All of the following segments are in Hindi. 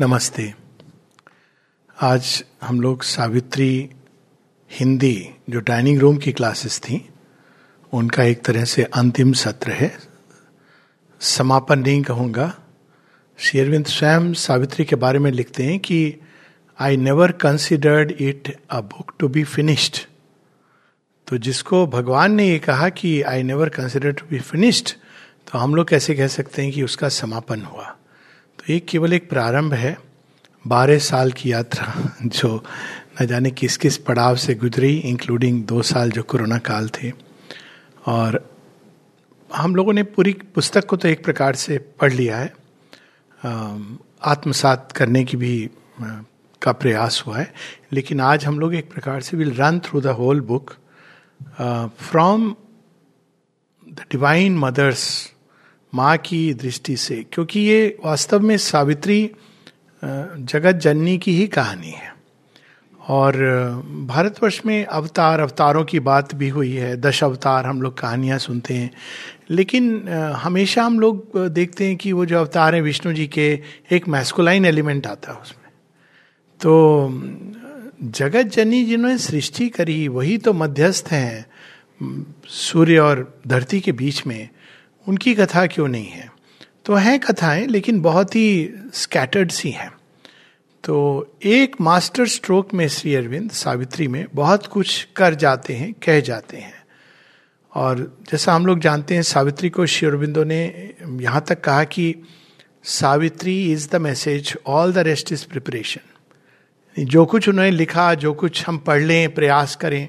नमस्ते। आज हम लोग सावित्री हिंदी, जो डाइनिंग रूम की क्लासेस थी, उनका एक तरह से अंतिम सत्र है। समापन नहीं कहूँगा। शेरविंद स्वयं सावित्री के बारे में लिखते हैं कि I never considered it a book to be finished तो जिसको भगवान ने ये कहा कि I never consider to be finished तो हम लोग कैसे कह सकते हैं कि उसका समापन हुआ? ये केवल एक प्रारंभ है, बारह साल की यात्रा, जो न जाने किस किस पड़ाव से गुजरी इंक्लूडिंग दो साल जो कोरोना काल थे। और हम लोगों ने पूरी पुस्तक को तो एक प्रकार से पढ़ लिया है। आत्मसात करने की भी का प्रयास हुआ है। लेकिन आज हम लोग एक प्रकार से will run through the whole book from the divine mother's माँ की दृष्टि से, क्योंकि ये वास्तव में सावित्री जगत जननी की ही कहानी है। और भारतवर्ष में अवतार, अवतारों की बात भी हुई है, दश अवतार हम लोग कहानियाँ सुनते हैं। लेकिन हमेशा हम लोग देखते हैं कि वो जो अवतार हैं विष्णु जी के, एक मैस्कुलाइन एलिमेंट आता है उसमें। तो जगत जननी जिन्होंने सृष्टि करी, वही तो मध्यस्थ हैं सूर्य और धरती के बीच में। उनकी कथा क्यों नहीं है? तो हैं कथाएँ, लेकिन बहुत ही स्कैटर्ड सी हैं। तो एक मास्टर स्ट्रोक में श्री अरविंद सावित्री में बहुत कुछ कर जाते हैं, कह जाते हैं। और जैसा हम लोग जानते हैं, सावित्री को श्री अरविंदो ने यहाँ तक कहा कि Savitri is the message all the rest is preparation जो कुछ उन्होंने लिखा, जो कुछ हम पढ़ लें, प्रयास करें,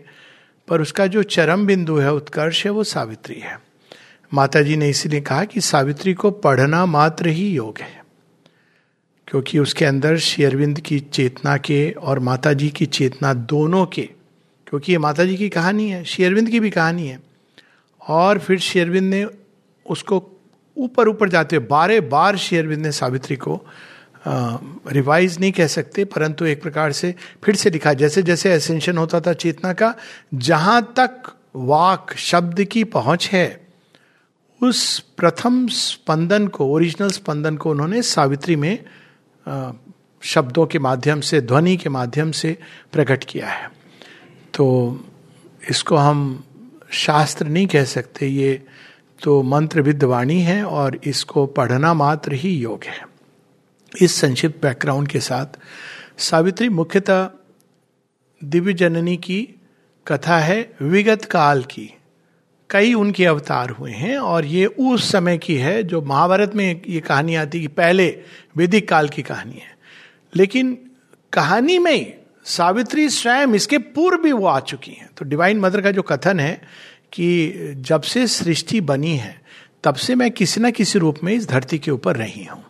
पर उसका जो चरम बिंदु है, उत्कर्ष है, वो सावित्री है। माता जी ने इसीलिए कहा कि सावित्री को पढ़ना मात्र ही योग है, क्योंकि उसके अंदर शेरविंद की चेतना के और माता जी की चेतना दोनों के, क्योंकि ये माता जी की कहानी है शेरविंद की भी कहानी है। और फिर शेरविंद ने उसको ऊपर ऊपर जाते हुए बारह बार शेरविंद ने सावित्री को रिवाइज नहीं कह सकते, परंतु एक प्रकार से फिर से लिखा जैसे जैसे एसेंशन होता था चेतना का, जहाँ तक वाक शब्द की पहुँच है उस प्रथम स्पंदन को ओरिजिनल स्पंदन को उन्होंने सावित्री में शब्दों के माध्यम से, ध्वनि के माध्यम से प्रकट किया है। तो इसको हम शास्त्र नहीं कह सकते, ये तो मंत्र विद्वाणी है और इसको पढ़ना मात्र ही योग है। इस संक्षिप्त बैकग्राउंड के साथ, सावित्री मुख्यतः दिव्य जननी की कथा है, विगत काल की। कई उनके अवतार हुए हैं और ये उस समय की है जो महाभारत में ये कहानी आती कि पहले वैदिक काल की कहानी है। लेकिन कहानी में सावित्री स्वयं इसके पूर्व भी वो आ चुकी हैं। तो डिवाइन मदर का जो कथन है कि जब से सृष्टि बनी है, तब से मैं किसी न किसी रूप में इस धरती के ऊपर रही हूँ।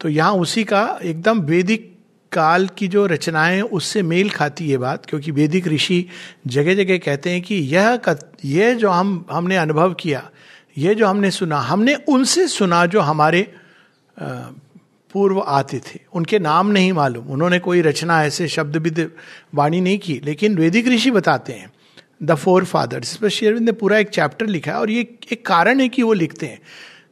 तो यहाँ उसी का एकदम वैदिक काल की जो रचनाएँ उससे मेल खाती ये बात, क्योंकि वैदिक ऋषि जगह जगह कहते हैं कि यह यह जो हम, हमने अनुभव किया, ये जो हमने सुना, हमने उनसे सुना जो हमारे पूर्व आते थे। उनके नाम नहीं मालूम। उन्होंने कोई रचना, ऐसे शब्द भी वाणी नहीं की। लेकिन वैदिक ऋषि बताते हैं, द फोर फादर्स इस पर शेरविंद ने पूरा एक चैप्टर लिखा है, और ये एक कारण है कि वो लिखते हैं।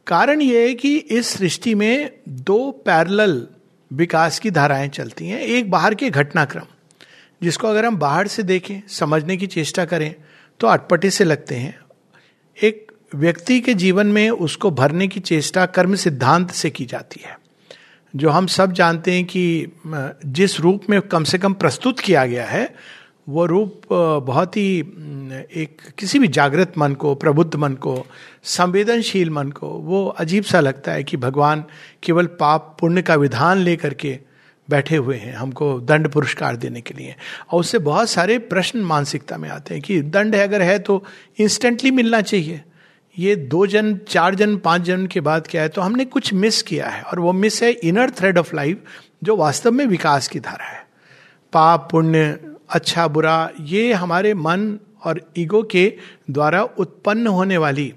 कारण ये है कि इस सृष्टि में दो पैरल विकास की धाराएँ चलती हैं, एक बाहर के घटनाक्रम, जिसको अगर हम बाहर से देखें, समझने की चेष्टा करें तो अटपटे से लगते हैं। एक व्यक्ति के जीवन में उसको भरने की चेष्टा कर्म सिद्धांत से की जाती है, जो हम सब जानते हैं कि जिस रूप में कम से कम प्रस्तुत किया गया है वो रूप बहुत ही एक किसी भी जागृत मन को, प्रबुद्ध मन को, संवेदनशील मन को, वो अजीब सा लगता है कि भगवान केवल पाप पुण्य का विधान लेकर के बैठे हुए हैं, हमको दंड पुरस्कार देने के लिए। और उससे बहुत सारे प्रश्न मानसिकता में आते हैं कि दंड है, अगर है तो इंस्टेंटली मिलना चाहिए। ये दो जन, चार जन, पाँच जन के बाद क्या है तो हमने कुछ मिस किया है, और वो मिस है इनर थ्रेड ऑफ़ लाइफ, जो वास्तव में विकास की धारा है। पाप पुण्य अच्छा बुरा, ये हमारे मन और ईगो के द्वारा उत्पन्न होने वाली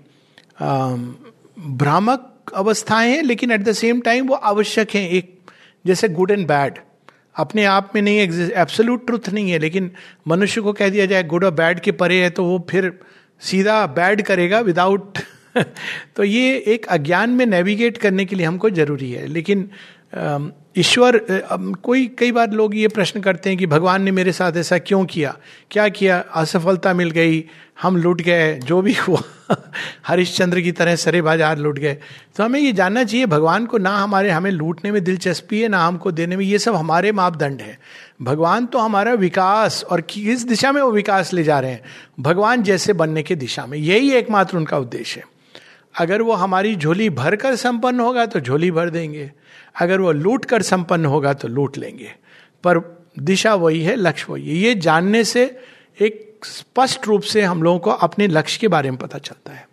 भ्रामक अवस्थाएँ हैं, लेकिन एट द सेम टाइम वो आवश्यक हैं। एक, जैसे गुड एंड बैड अपने आप में नहीं एग्जिस्ट एब्सोल्यूट ट्रुथ नहीं है, लेकिन मनुष्य को कह दिया जाए गुड और बैड के परे है तो वो फिर सीधा बैड करेगा विदाउट तो ये एक अज्ञान में नेविगेट करने के लिए हमको ज़रूरी है। लेकिन ईश्वर कोई, कई बार लोग ये प्रश्न करते हैं कि भगवान ने मेरे साथ ऐसा क्यों किया? क्या किया? असफलता मिल गई, हम लुट गए, जो भी हुआ, हरिश्चंद्र की तरह सरे बाज़ार लुट गए। तो हमें ये जानना चाहिए, भगवान को ना हमारे, हमें लूटने में दिलचस्पी है, ना हमको देने में, ये सब हमारे मापदंड है। भगवान तो हमारा विकास और किस दिशा में वो विकास ले जा रहे हैं? भगवान जैसे बनने की दिशा में। यही एकमात्र उनका उद्देश्य है। अगर वो हमारी झोली भर कर संपन्न होगा तो झोली भर देंगे। अगर वो लूट कर संपन्न होगा तो लूट लेंगे। पर दिशा वही है, लक्ष्य वही है। ये जानने से एक स्पष्ट रूप से हम लोगों को अपने लक्ष्य के बारे में पता चलता है।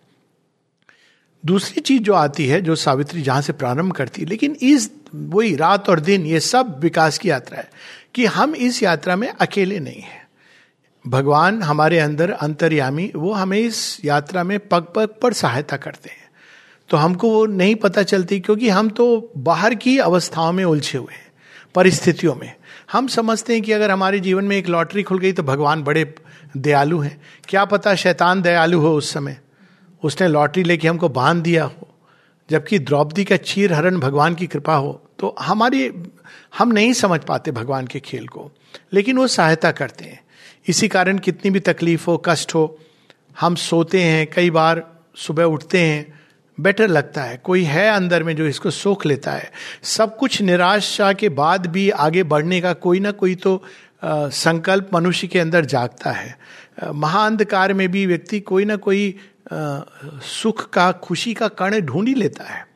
दूसरी चीज़ जो आती है, जो सावित्री जहाँ से प्रारंभ करती है, लेकिन इस वही रात और दिन, ये सब विकास की यात्रा है कि हम इस यात्रा में अकेले नहीं हैं। भगवान हमारे अंदर अंतर्यामी, वो हमें इस यात्रा में पग पग पर सहायता करते हैं। तो हमको वो नहीं पता चलती क्योंकि हम तो बाहर की अवस्थाओं में उलझे हुए हैं, परिस्थितियों में। हम समझते हैं कि अगर हमारे जीवन में एक लॉटरी खुल गई तो भगवान बड़े दयालु हैं। क्या पता शैतान दयालु हो उस समय? उसने लॉटरी लेके हमको बाँध दिया हो। जबकि द्रौपदी का चीर हरण भगवान की कृपा हो तो हमारी, हम नहीं समझ पाते भगवान के खेल को। लेकिन वो सहायता करते हैं। इसी कारण कितनी भी तकलीफ़ हो, कष्ट हो, हम सोते हैं, कई बार सुबह उठते हैं बेटर लगता है। कोई है अंदर में जो इसको सोख लेता है। सब कुछ निराशा के बाद भी आगे बढ़ने का कोई ना कोई तो आ, संकल्प मनुष्य के अंदर जागता है। महाअंधकार में भी व्यक्ति कोई ना कोई आ, सुख का खुशी का कण ढूंढ ही लेता है।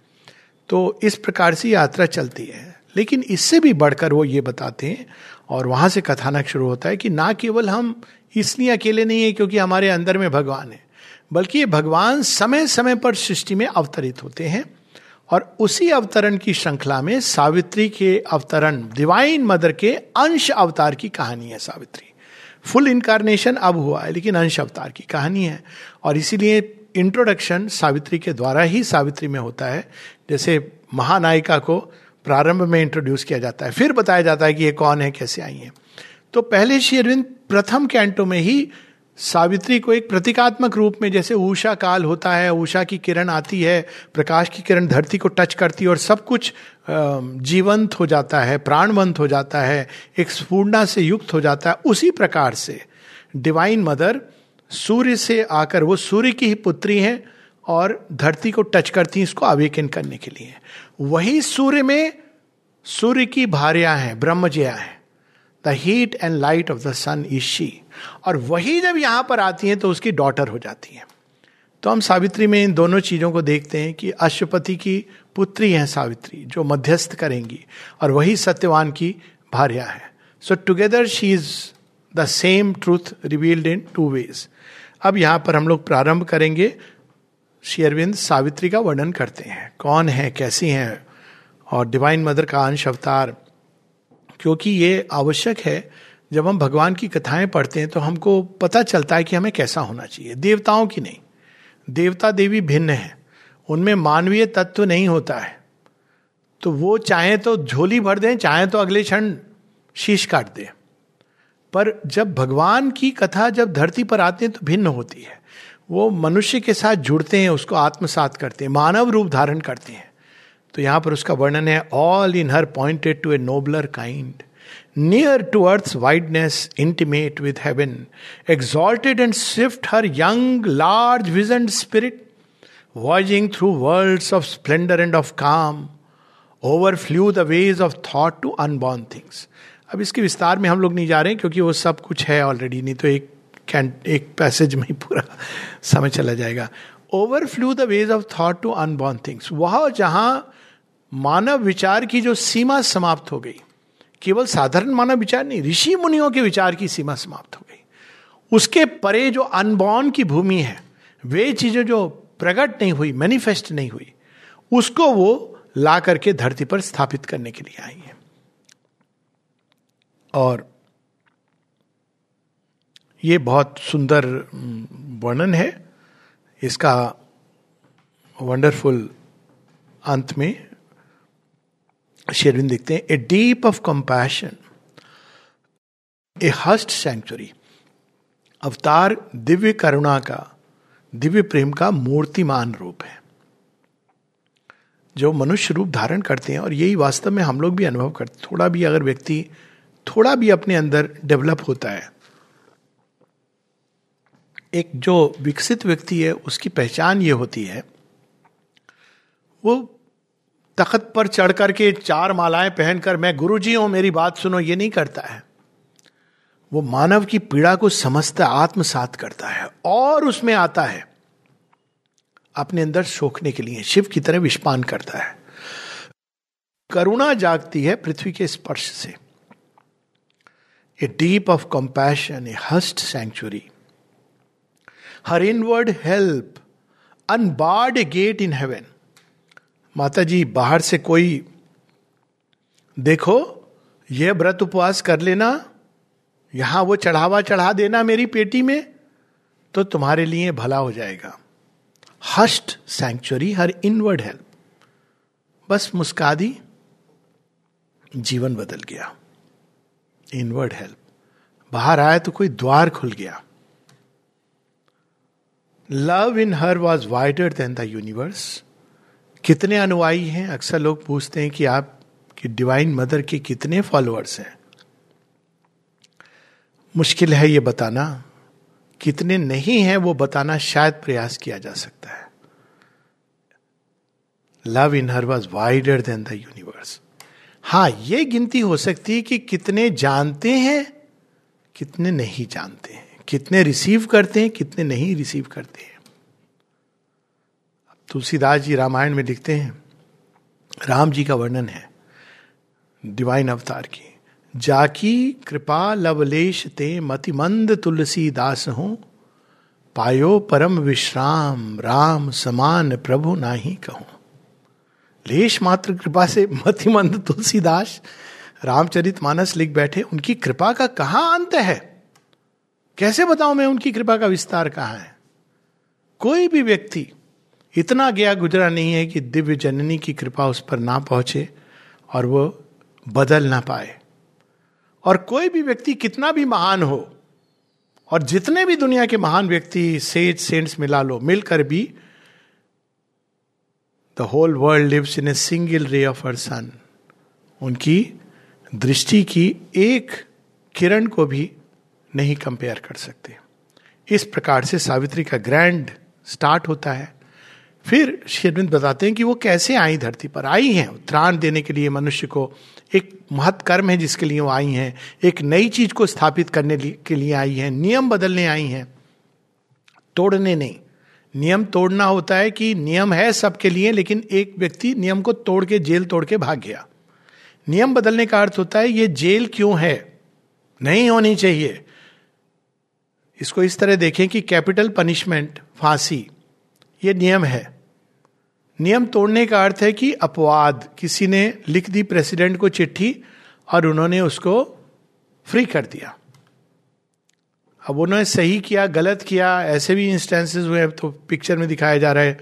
तो इस प्रकार से यात्रा चलती है। लेकिन इससे भी बढ़कर वो ये बताते हैं और वहाँ से कथानक शुरू होता है कि ना केवल हम इसलिए अकेले नहीं है क्योंकि हमारे अंदर में भगवान है। बल्कि ये भगवान समय समय पर सृष्टि में अवतरित होते हैं और उसी अवतरण की श्रृंखला में सावित्री के अवतरण डिवाइन मदर के अंश अवतार की कहानी है सावित्री। फुल इनकारनेशन अब हुआ है, लेकिन अंश अवतार की कहानी है। और इसीलिए इंट्रोडक्शन सावित्री के द्वारा ही सावित्री में होता है। जैसे महानायिका को प्रारंभ में इंट्रोड्यूस किया जाता है, फिर बताया जाता है कि ये कौन है, कैसे आई है। तो पहले श्री अरविंद प्रथम कैंटो में ही सावित्री को एक प्रतीकात्मक रूप में जैसे ऊषा काल होता है, ऊषा की किरण आती है, प्रकाश की किरण धरती को टच करती है और सब कुछ जीवंत हो जाता है, प्राणवंत हो जाता है, एक स्पूर्णा से युक्त हो जाता है, उसी प्रकार से। डिवाइन मदर, सूर्य से आकर वो सूर्य की ही पुत्री हैं और धरती को टच करती हैं इसको अवेकन करने के लिए। वही सूर्य में सूर्य की भार्या हैं ब्रह्मजया हैं। The heat and light of the sun is she. और वही जब यहाँ पर आती हैं तो उसकी डॉटर हो जाती हैं। तो हम सावित्री में इन दोनों चीज़ों को देखते हैं कि अश्वपति की पुत्री हैं सावित्री, जो मध्यस्थ करेंगी, और वही सत्यवान की भार्या है। So together she is the same truth revealed in two ways अब यहाँ पर हम लोग प्रारंभ करेंगे शेयरविंद सावित्री का वर्णन करते हैं। कौन है, कैसी हैं? और डिवाइन मदर का अंश अवतार, क्योंकि ये आवश्यक है जब हम भगवान की कथाएँ पढ़ते हैं तो हमको पता चलता है कि हमें कैसा होना चाहिए। देवताओं की नहीं। देवता देवी भिन्न है। उनमें मानवीय तत्व नहीं होता है। तो वो चाहे तो झोली भर दें, चाहे तो अगले क्षण शीश काट दें। पर जब भगवान की कथा जब धरती पर आते हैं तो भिन्न होती है। वो मनुष्य के साथ जुड़ते हैं, उसको आत्मसात करते हैं, मानव रूप धारण करते हैं। तो यहाँ पर उसका वर्णन है all in her pointed to a nobler kind to earth wideness intimate with heaven exalted and swift her young large vision spirit voyaging through world of splendour and of calm overflew the ways of thought to unborn things अब इसके विस्तार में हम लोग नहीं जा रहे हैं, क्योंकि वो सब कुछ है ऑलरेडी नहीं तो एक एक पैसेज में ही पूरा समय चला जाएगा। Overflew the ways of thought to unborn things वह जहाँ मानव विचार की जो सीमा समाप्त हो गई केवल साधारण मानव विचार नहीं, ऋषि मुनियों के विचार की सीमा समाप्त हो गई। उसके परे जो अनबॉर्न की भूमि है, वे चीज़ें जो प्रकट नहीं हुई मैनिफेस्ट नहीं हुई, उसको वो ला करके धरती पर स्थापित करने के लिए आई है। और ये बहुत सुंदर वर्णन है। इसका वंडरफुल अंत में शेरविंद देखते हैं a deep of compassion a hushed sanctuary अवतार दिव्य करुणा का, दिव्य प्रेम का मूर्तिमान रूप है। जो मनुष्य रूप धारण करते हैं, और यही वास्तव में हम लोग भी अनुभव करते थोड़ा भी अगर व्यक्ति थोड़ा भी अपने अंदर डेवलप होता है, एक जो विकसित व्यक्ति है, उसकी पहचान ये होती है, वो तखत पर चढ़ करके चार मालाएँ पहनकर मैं गुरु जी हूँ मेरी बात सुनो, ये नहीं करता है। वो मानव की पीड़ा को समझता, आत्मसात करता है और उसमें आता है। अपने अंदर सोखने के लिए, शिव की तरह विष्पान करता है। करुणा जागती है पृथ्वी के स्पर्श से। A deep of compassion, a hushed sanctuary her inward help, unbarred a gate in heaven. माता जी बाहर से कोई, देखो यह व्रत उपवास कर लेना, यहाँ वो चढ़ावा चढ़ा देना मेरी पेटी में तो तुम्हारे लिए भला हो जाएगा। Hushed sanctuary her inward help बस मुस्का दी जीवन बदल गया। इनवर्ड हेल्प बाहर आया तो कोई द्वार खुल गया। Love in her was wider than the universe कितने अनुयायी हैं? अक्सर लोग पूछते हैं कि आप कि डिवाइन मदर के कितने फॉलोअर्स हैं? मुश्किल है ये बताना। कितने नहीं हैं वो बताना शायद प्रयास किया जा सकता है। Love in her was wider than the universe हाँ ये गिनती हो सकती है कि कितने जानते हैं, कितने नहीं जानते हैं। कितने रिसीव करते हैं, कितने नहीं रिसीव करते हैं। तुलसीदास जी रामायण में लिखते हैं, राम जी का वर्णन है डिवाइन अवतार की। जाकी कृपा लवलेश ते मतिमंद तुलसी दास हूँ, पायो परम विश्राम, राम समान प्रभु ना ही कहूँ। लेश मात्र कृपा से मतिमंद तुलसीदास, रामचरित मानस लिख बैठे, उनकी कृपा का कहा अंत है? कैसे बताऊँ मैं उनकी कृपा का विस्तार कहाँ है? कोई भी व्यक्ति इतना गया गुजरा नहीं है कि दिव्य जननी की कृपा उस पर ना पहुँचे और वो बदल ना पाए। और कोई भी व्यक्ति कितना भी महान हो और जितने भी दुनिया के महान व्यक्ति सेज सेंट्स मिला लो, मिलकर भी the whole world lives in a single ray of her sun उनकी दृष्टि की एक किरण को भी नहीं कंपेयर कर सकते। इस प्रकार से सावित्री का ग्रैंड स्टार्ट होता है। फिर शेरविंद बताते हैं कि वो कैसे आई धरती पर? आई हैं। त्राण देने के लिए मनुष्य को एक महत् कर्म है जिसके लिए वो आई हैं। एक नई चीज़ को स्थापित करने के लिए आई हैं। नियम बदलने आई हैं। तोड़ने नहीं। नियम तोड़ना होता है कि नियम है सबके लिए, लेकिन एक व्यक्ति नियम को तोड़ के, जेल तोड़ के भाग गया। नियम बदलने का अर्थ होता है, ये जेल क्यों है? नहीं होनी चाहिए। इसको इस तरह देखें कि कैपिटल पनिशमेंट, फांसी, ये नियम है। नियम तोड़ने का अर्थ है कि अपवाद। किसी ने लिख दी प्रेसिडेंट को चिट्ठी और उन्होंने उसको फ्री कर दिया। अब उन्होंने सही किया, गलत किया, ऐसे भी इंस्टेंसेस हुए तो पिक्चर में दिखाया जा रहा है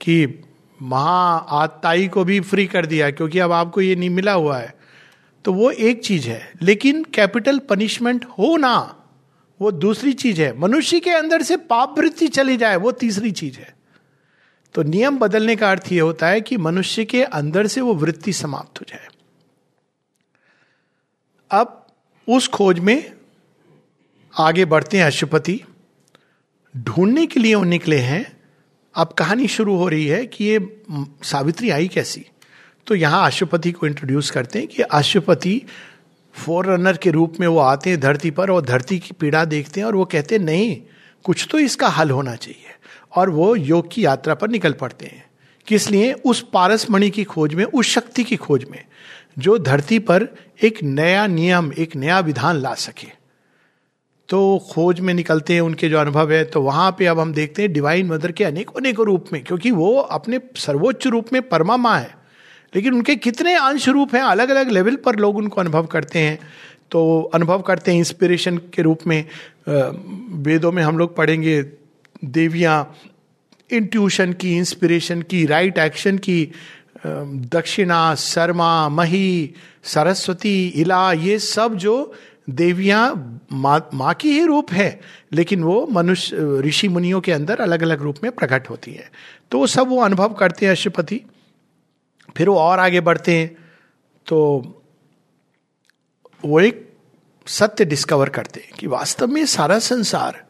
कि महा आताई को भी फ्री कर दिया, क्योंकि अब आपको ये नहीं मिला हुआ है। तो वो एक चीज़ है, लेकिन कैपिटल पनिशमेंट हो ना, वो दूसरी चीज़ है। मनुष्य के अंदर से पाप वृत्ति चली जाए, वो तीसरी चीज़ है। तो नियम बदलने का अर्थ यह होता है कि मनुष्य के अंदर से वो वृत्ति समाप्त हो जाए। अब उस खोज में आगे बढ़ते हैं अशुपति ढूँढने के लिए वो निकले हैं। अब कहानी शुरू हो रही है कि ये सावित्री आई कैसी? तो यहाँ अशुपति को इंट्रोड्यूस करते हैं कि अशुपति फोर रनर के रूप में वो आते हैं धरती पर और धरती की पीड़ा देखते हैं और वो कहते हैं, नहीं, कुछ तो इसका हल होना चाहिए। और वो योग की यात्रा पर निकल पड़ते हैं। किस लिए? उस पारसमणि की खोज में, उस शक्ति की खोज में, जो धरती पर एक नया नियम, एक नया विधान ला सके। तो खोज में निकलते हैं, उनके जो अनुभव है तो वहाँ पे अब हम देखते हैं डिवाइन मदर के अनेक, अनेकों रूप में, क्योंकि वो अपने सर्वोच्च रूप में परमा माँ है। लेकिन उनके कितने अंश रूप हैं अलग अलग लेवल पर लोग उनको अनुभव करते हैं। तो अनुभव करते हैं इंस्पिरेशन के रूप में। वेदों में हम लोग पढ़ेंगे देवियाँ इंट्यूशन की इंस्पिरेशन की राइट एक्शन की दक्षिणा, शर्मा, मही, सरस्वती, इला, ये सब जो देवियाँ माँ, मा की ही रूप है, लेकिन वो मनुष्य, ऋषि मुनियों के अंदर अलग अलग रूप में प्रकट होती है। तो वो सब वो अनुभव करते हैं अशुपति फिर वो और आगे बढ़ते हैं तो वो एक सत्य डिस्कवर करते हैं कि वास्तव में सारा संसार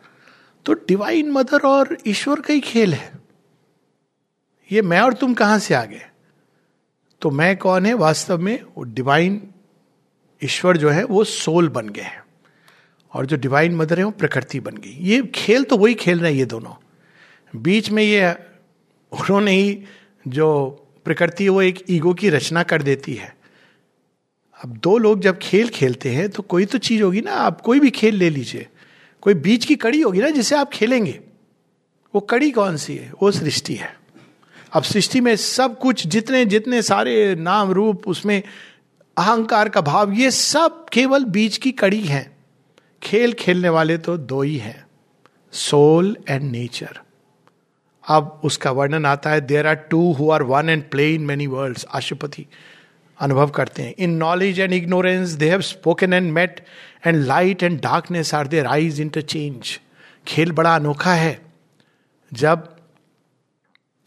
तो डिवाइन मदर और ईश्वर का ही खेल है। ये मैं और तुम कहाँ से आ गए? तो मैं कौन है? वास्तव में वो डिवाइन ईश्वर जो है, वो सोल बन गए हैं। और जो डिवाइन मदर है, वो प्रकृति बन गई। ये खेल तो वही खेल रहे हैं ये दोनों। बीच में ये उन्होंने ही जो प्रकृति वो एक ईगो की रचना कर देती है। अब दो लोग जब खेल खेलते हैं तो कोई तो चीज़ होगी ना। आप कोई भी खेल ले लीजिए। कोई बीच की कड़ी होगी ना जिसे आप खेलेंगे। वो कड़ी कौन सी है? वो सृष्टि है। अब सृष्टि में सब कुछ, जितने जितने सारे नाम, रूप, उसमें अहंकार का भाव, ये सब केवल बीच की कड़ी है। खेल खेलने वाले तो दो ही हैं, सोल एंड नेचर। अब उसका वर्णन आता है there are two who are one and play in many worlds Ashwapati अनुभव करते हैं। In knowledge and ignorance they have spoken and met and light and darkness are their eyes interchange खेल बड़ा अनोखा है। जब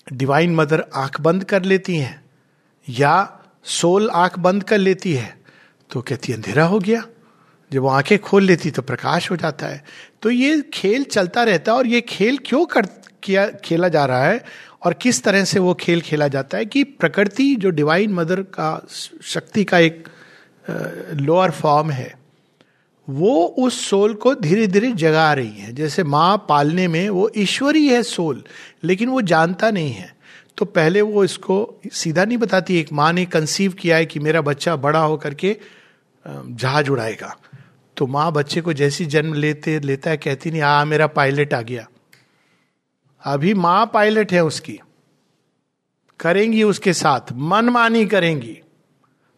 डिवाइन मदर आँख बंद कर लेती हैं, या सोल आँख बंद कर लेती है तो कहती अंधेरा हो गया। जब वो आँखें खोल लेती तो प्रकाश हो जाता है। तो ये खेल चलता रहता है और ये खेल क्यों कर, किया, खेला जा रहा है? और किस तरह से वो खेल खेला जाता है कि प्रकृति जो डिवाइन मदर का शक्ति का एक लोअर फॉर्म है, वो उस सोल को धीरे धीरे जगा रही है। जैसे माँ पालने में वो ईश्वरी है सोल लेकिन वो जानता नहीं है। तो पहले वो इसको सीधा नहीं बताती, एक माँ ने कंसीव किया है कि मेरा बच्चा बड़ा होकर के जहाज़ उड़ाएगा। तो माँ बच्चे को जैसी जन्म लेते, लेता है, कहती नहीं, आ, मेरा पायलट आ गया। अभी माँ पायलट है उसकी। करेंगी उसके साथ, मनमानी करेंगी।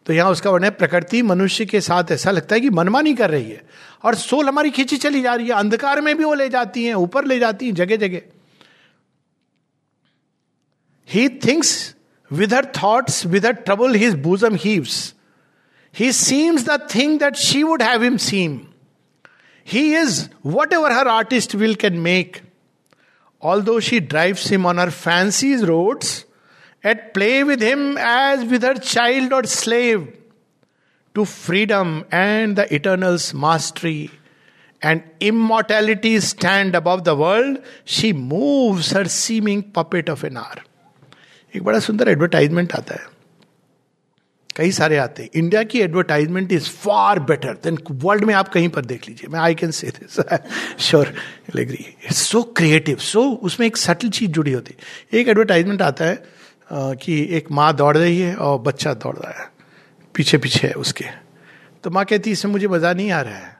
तो यहाँ उसका वर्ण है, प्रकृति मनुष्य के साथ ऐसा लगता है कि मनमानी कर रही है। और सोल हमारी खींची चली जा रही है। अंधकार में भी वो ले जाती हैं, ऊपर ले जाती हैं जगह जगह he thinks with her thoughts with her trouble his bosom heaves he seems the thing that she would have him seem he is whatever her artist will can make Although she drives him on her fancies roads at play with him as with her child or slave, to freedom and the eternal's mastery and immortality stand above the world, she moves her seeming puppet of an hour. एक बड़ा सुंदर एडवर्टाइजमेंट आता है कई सारे आते हैं। इंडिया की advertisement is far better than world में आप कहीं पर देख लीजिए। मैं I can say this sure agree it's so creative so उसमें एक सटल चीज़ जुड़ी होती है। एक एडवर्टाइजमेंट आता है कि एक माँ दौड़ रही है और बच्चा दौड़ रहा है, पीछे पीछे है उसके। तो माँ कहती इसमें मुझे मज़ा नहीं आ रहा है।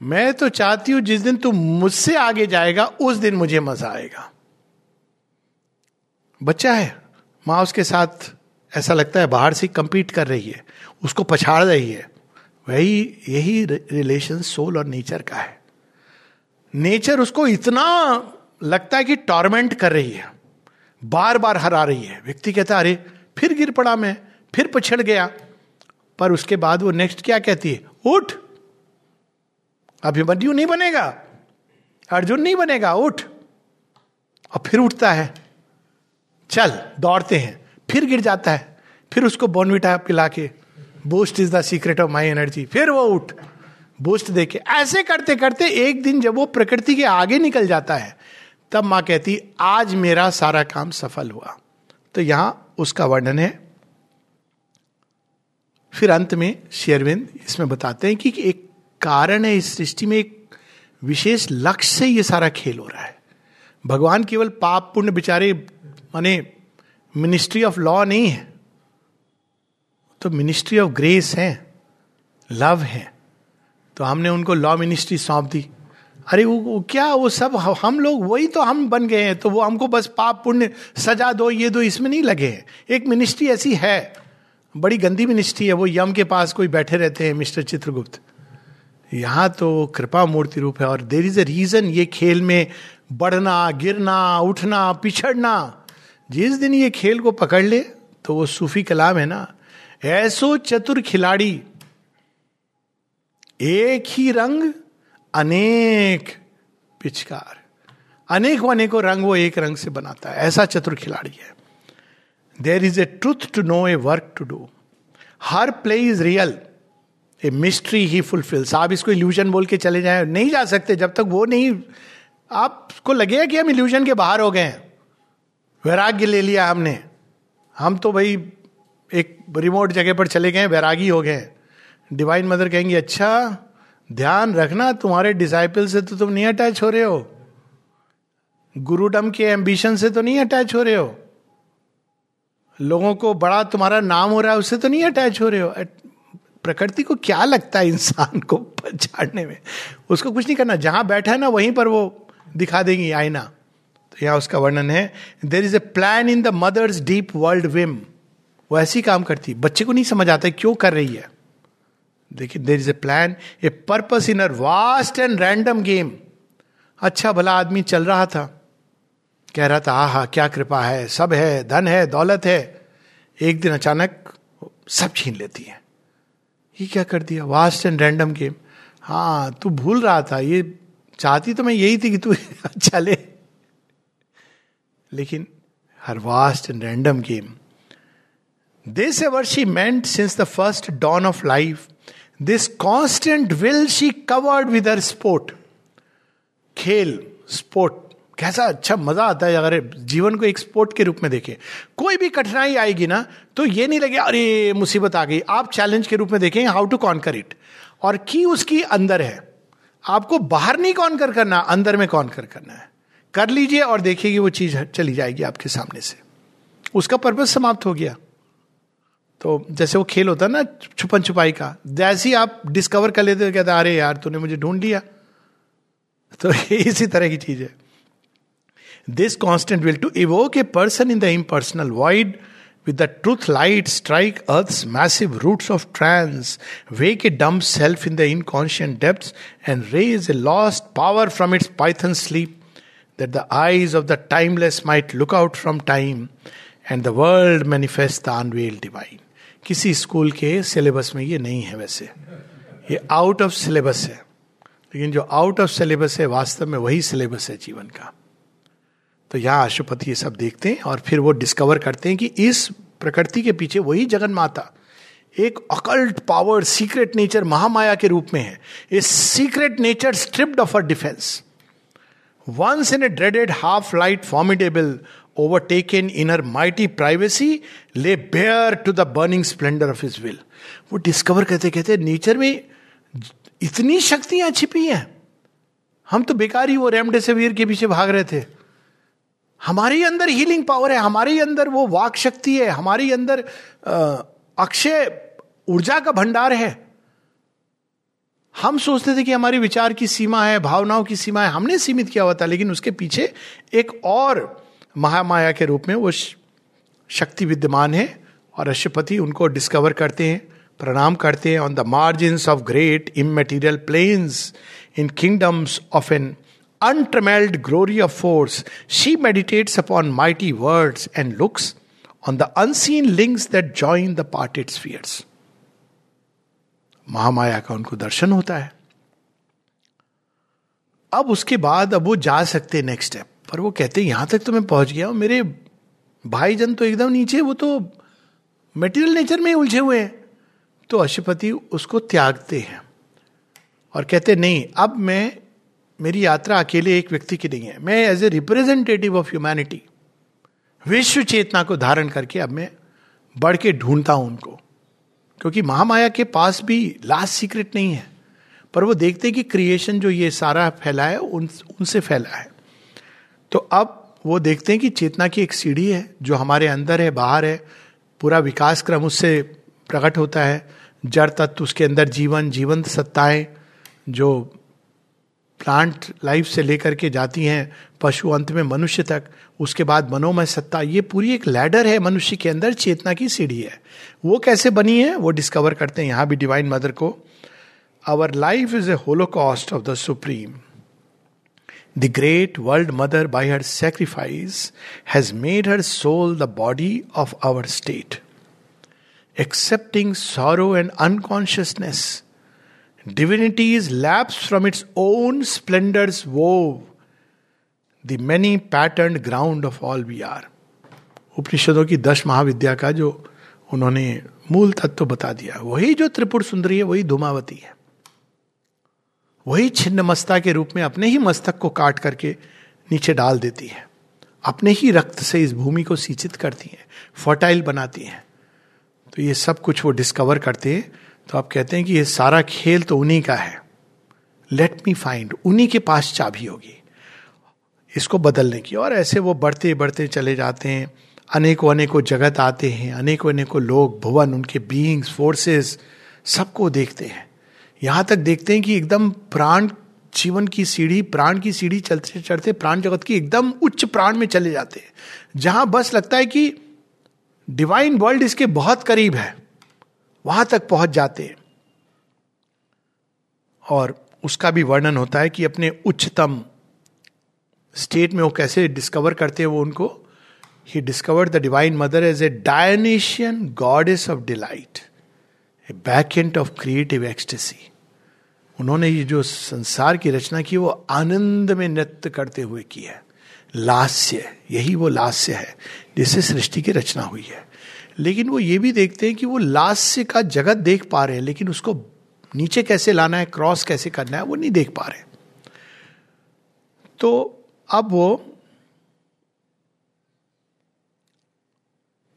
मैं तो चाहती हूँ जिस दिन तू मुझसे आगे जाएगा, उस दिन मुझे मज़ा आएगा। बच्चा है। माँ उसके साथ ऐसा लगता है बाहर से कंपीट कर रही है, उसको पछाड़ रही है। वही, यही रिलेशन सोल और नेचर का है। नेचर उसको इतना लगता है कि टॉर्मेंट कर रही है। बार बार हरा रही है। व्यक्ति कहता अरे, फिर गिर पड़ा मैं, फिर पछड़ गया। पर उसके बाद वो नेक्स्ट क्या कहती है? उठ। अभिमन्यु नहीं बनेगा। अर्जुन नहीं बनेगा। उठ। और फिर उठता है। चल, दौड़ते हैं। फिर गिर जाता है। फिर उसको बोनविटा पिला के Boost is the secret of my energy फिर वो उठ बूस्ट देके, ऐसे करते करते एक दिन जब वो प्रकृति के आगे निकल जाता है, तब माँ कहती, आज मेरा सारा काम सफल हुआ। तो यहाँ उसका वर्णन है। फिर अंत में शेरविंद इसमें बताते हैं कि एक कारण है इस सृष्टि में, एक विशेष लक्ष्य से ये सारा खेल हो रहा है। भगवान केवल पाप पुण्य बिचारे, माने मिनिस्ट्री ऑफ़ लॉ नहीं है। तो मिनिस्ट्री ऑफ़ ग्रेस है लव है। तो हमने उनको लॉ मिनिस्ट्री सौंप दी। अरे वो, वो क्या वो सब हम लोग वही तो हम बन गए हैं तो वो हमको बस पाप पुण्य सजा दो ये दो इसमें नहीं लगे हैं। एक मिनिस्ट्री ऐसी है बड़ी गंदी मिनिस्ट्री है वो यम के पास कोई बैठे रहते हैं मिस्टर चित्रगुप्त। यहाँ तो कृपा मूर्ति रूप है और देर इज़ अ रीजन ये खेल में बढ़ना गिरना उठना पिछड़ना जिस दिन ये खेल को पकड़ ले तो वो सूफी कलाम है ना। ऐसो चतुर खिलाड़ी, एक ही रंग, अनेक पिचकार। अनेक अनेकों रंग, वो एक रंग से बनाता है। ऐसा चतुर खिलाड़ी है। There is a truth to know a work to do her play is real a mystery he fulfils आप इसको इल्यूजन बोल के चले जाए। नहीं जा सकते। जब तक वो नहीं, आपको लगेगा कि हम इल्यूजन के बाहर हो गए हैं। वैराग्य ले लिया हमने। हम तो भाई एक रिमोट जगह पर चले गए, वैरागी हो गए। डिवाइन मदर कहेंगे अच्छा ध्यान रखना, तुम्हारे डिसाइपल से तो तुम नहीं अटैच हो रहे हो। गुरुडम के एम्बिशन से तो नहीं अटैच हो रहे हो। लोगों को बड़ा तुम्हारा नाम हो रहा है, उससे तो नहीं अटैच हो रहे हो। प्रकृति को क्या लगता है इंसान को पहचानने में? उसको कुछ नहीं करना। जहाँ बैठा है ना, वहीं पर वो दिखा देंगी आईना। तो यहाँ उसका वर्णन है there is a plan in the mother's deep world whim वो ऐसी काम करती बच्चे को नहीं समझ आता क्यों कर रही है। देखिए there is a plan a purpose in her vast and random game अच्छा भला आदमी चल रहा था। कह रहा था हा हा क्या कृपा है। सब है, धन है, दौलत है। एक दिन अचानक सब छीन लेती है। ये क्या कर दिया? वास्ट एंड रैंडम गेम हाँ तू भूल रहा था। ये चाहती तो मैं यही थी कि तू अच्छा ले। लेकिन her vast and random game this ever she meant since the first dawn of life this constant will she covered with her sport खेल स्पोर्ट कैसा अच्छा मज़ा आता है अगर जीवन को एक स्पोर्ट के रूप में देखें। कोई भी कठिनाई आएगी ना तो ये नहीं लगे, अरे, मुसीबत आ गई। आप चैलेंज के रूप में देखें हाउ टू कॉन्कर इट और की उसकी अंदर है। आपको बाहर नहीं कॉन्कर करना, अंदर में कॉन्कर करना है। कर लीजिए और देखिए वो चीज़ चली जाएगी आपके सामने से। उसका पर्पज समाप्त हो गया। तो जैसे वो खेल होता है ना, छुपन छुपाई का, जैसे ही आप डिस्कवर कर लेते कहते अरे यार, तूने मुझे ढूंढ लिया। तो इसी तरह की चीज़ है। This constant will to evoke a person in the impersonal void with the truth light strike earth massive root of trance wake dumb self in the inconscient depth and raise a lost power from its python sleep that the eyes of the timeless might look out from time, the world manifest the unveiled divine. किसी स्कूल के सिलेबस में ये नहीं है वैसे। ये आउट ऑफ़ सिलेबस है। लेकिन जो आउट ऑफ़ सिलेबस है वास्तव में वही सिलेबस है जीवन का। तो यहाँ अशुपति ये सब देखते हैं और फिर वो डिस्कवर करते हैं कि इस प्रकृति के पीछे वही जगन माता एक occult power secret nature Mahamaya के रूप में है। A secret nature stripped of her defence once in a dreaded half light formidable overtaken in her mighty privacy lay bare to the burning splendour of his will वो डिस्कवर कहते कहते नेचर में इतनी शक्तियाँ छिपी हैं। हम तो बेकार ही वो रेमडेसिविर के पीछे भाग रहे थे। हमारे अंदर हीलिंग पावर है, हमारे अंदर वो वाक शक्ति है, हमारे अंदर अक्षय ऊर्जा का भंडार है। हम सोचते थे कि हमारी विचार की सीमा है भावनाओं की सीमा है हमने सीमित किया हुआ था लेकिन उसके पीछे एक और महामाया के रूप में वो शक्ति विद्यमान है और अशुपति उनको डिस्कवर करते हैं प्रणाम करते हैं on the margin of great immaterial planes in kingdoms of an untrammeled glory of force, she meditates upon mighty words and looks on the unseen links that join the parted spheres. Mahamaya का उनको दर्शन होता है। अब उसके बाद, अब वो जा सकते नेक्स्ट स्टेप पर वो कहते हैं, यहाँ तक तो मैं पहुँच गया हूँ, मेरे भाईजन तो एकदम नीचे वो तो मेटीरियल नेचर में उलझे हुए हैं। तो अशुपति उसको त्यागते हैं और कहते नहीं, अब मैं, मेरी यात्रा अकेले एक व्यक्ति की नहीं है। मैं as a representative of humanity विश्व चेतना को धारण करके अब मैं बढ़ के ढूंढता हूँ उनको। क्योंकि महामाया के पास भी लास्ट सीक्रेट नहीं है। पर वो देखते हैं कि क्रिएशन जो ये सारा फैला है, उन, उनसे फैला है। तो अब वो देखते हैं कि चेतना की एक सीढ़ी है, जो हमारे अंदर है, बाहर है। पूरा विकास क्रम उससे प्रकट होता है। जड़ तत्व उसके अंदर जीवन, जीवंत सत्ताएँ, जो प्लांट लाइफ से लेकर के जाती हैं, पशु अंत में मनुष्य तक, उसके बाद मनोमय सत्ता, ये पूरी एक लैडर है मनुष्य के अंदर, चेतना की सीढ़ी है। वो कैसे बनी है, वो डिस्कवर करते हैं यहाँ भी डिवाइन मदर को। Our life is a holocaust of the supreme the great world mother by her sacrifice has made her soul the body of our state accepting sorrow and unconsciousness Divinity is lapsed from its own splendor's wove, the many patterned ground of all we are. उपनिषदों की दश महाविद्या का जो उन्होंने मूल तत्व तो बता दिया वही जो त्रिपुर सुंदरी है वही धुमावती है। वही छिन्न मस्ता के रूप में अपने ही मस्तक को काट करके नीचे डाल देती है। अपने ही रक्त से इस भूमि को सिंचित करती है फर्टाइल बनाती है। तो ये सब कुछ वो डिस्कवर करते हैं। तो आप कहते हैं कि ये सारा खेल तो उन्हीं का है। लेट मी फाइंड उन्हीं के पास चाबी होगी। इसको बदलने की। और ऐसे वो बढ़ते बढ़ते चले जाते हैं। अनेकों अनेकों जगत आते हैं। अनेकों अनेकों लोग, भुवन, उनके बीइंग्स फोर्सेस सबको देखते हैं। यहाँ तक देखते हैं कि एकदम प्राण जीवन की सीढ़ी, प्राण की सीढ़ी चलते चढ़ते प्राण जगत की एकदम उच्च प्राण में चले जाते हैं। जहाँ बस लगता है कि डिवाइन वर्ल्ड इसके बहुत करीब है। वहाँ तक पहुँच जाते और उसका भी वर्णन होता है कि अपने उच्चतम स्टेट में वो कैसे डिस्कवर करते हैं वो उनको। He discovered the divine mother as a Dionysian goddess of delight a bacchant of creative ecstasy उन्होंने ये जो संसार की रचना की, वो आनंद में नृत्य करते हुए की है। लास्य, यही वो लास्य है जिससे सृष्टि की रचना हुई है। लेकिन वो ये भी देखते हैं कि वो लास्य का जगत देख पा रहे हैं, लेकिन उसको नीचे कैसे लाना है, क्रॉस कैसे करना है, वो नहीं देख पा रहे तो अब वो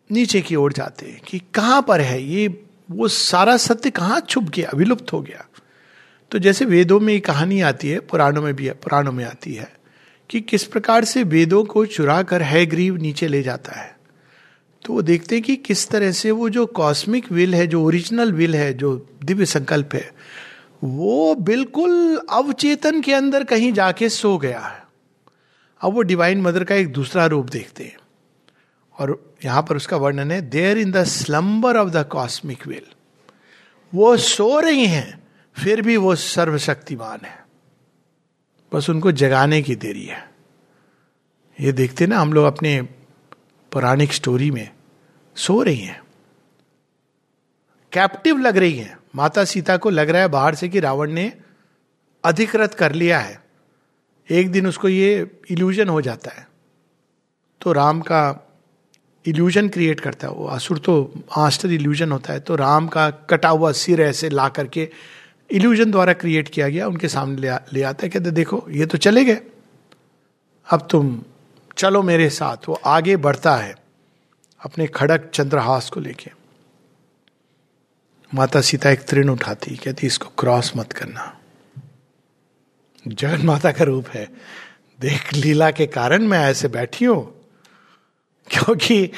नीचे की ओर जाते हैं कि कहाँ पर है ये, वो सारा सत्य कहाँ छुप गया, विलुप्त हो गया। तो जैसे वेदों में कहानी आती है, पुराणों में भी है, पुराणों में आती है कि किस प्रकार से वेदों को चुरा कर है ग्रीव नीचे ले जाता है। तो वो देखते हैं कि किस तरह से वो जो कॉस्मिक विल है, जो ओरिजिनल विल है, जो दिव्य संकल्प है, वो बिल्कुल अवचेतन के अंदर कहीं जाके सो गया है। अब वो डिवाइन मदर का एक दूसरा रूप देखते हैं और यहाँ पर उसका वर्णन है there in the slumber of the cosmic will वो सो रही हैं, फिर भी वो सर्वशक्तिमान है। बस उनको जगाने की देरी है। ये देखते ना, हम लोग अपने पौराणिक स्टोरी में सो रही हैं। कैप्टिव लग रही हैं। माता सीता को लग रहा है बाहर से कि रावण ने अधिकृत कर लिया है। एक दिन उसको ये इल्यूजन हो जाता है। तो राम का इल्यूजन क्रिएट करता है। वो असुर तो आस्टर इल्यूजन होता है। तो राम का कटा हुआ सिर ऐसे ला करके इल्यूजन द्वारा क्रिएट किया गया। उनके सामने ले, आ, ले आता है कहते देखो ये तो चले गए। अब तुम चलो मेरे साथ। वो आगे बढ़ता है। अपने खड़क चंद्रहास को लेके। माता सीता एक तृण उठाती, कहती, इसको क्रॉस मत करना। जगन माता का रूप है। देख, लीला के कारण मैं ऐसे बैठी हूँ। क्योंकि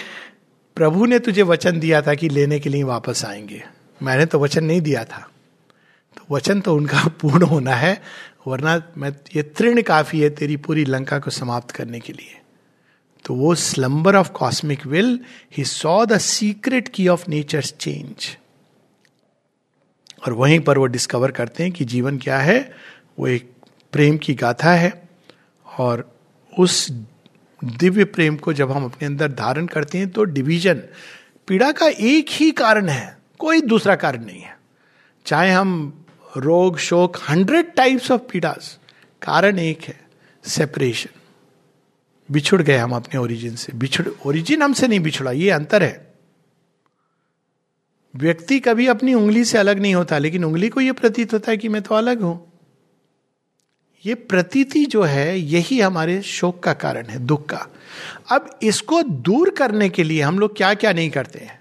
प्रभु ने तुझे वचन दिया था कि लेने के लिए वापस आएँगे। मैंने तो वचन नहीं दिया था। तो वचन तो उनका पूर्ण होना है, वरना मैं, ये तृण काफ़ी है तेरी पूरी लंका को समाप्त करने के लिए। तो वो slumber of cosmic will he saw the secret key of nature change और वहीं पर वो डिस्कवर करते हैं कि जीवन क्या है, वो एक प्रेम की गाथा है, और उस दिव्य प्रेम को जब हम अपने अंदर धारण करते हैं तो डिवीज़न पीड़ा का एक ही कारण है, कोई दूसरा कारण नहीं है। चाहे हम रोग, शोक हंड्रेड टाइप्स ऑफ़ पीड़ास, कारण एक है सेपरेशन बिछुड़ गए हम अपने ओरिजिन से। बिछुड़ ओरिजिन हमसे नहीं बिछुड़ा, ये अंतर है। व्यक्ति कभी अपनी उंगली से अलग नहीं होता, लेकिन उंगली को यह प्रतीत होता है कि मैं तो अलग हूँ। ये प्रतीति जो है, यही हमारे शोक का कारण है, दुख का। अब इसको दूर करने के लिए हम लोग क्या क्या नहीं करते हैं।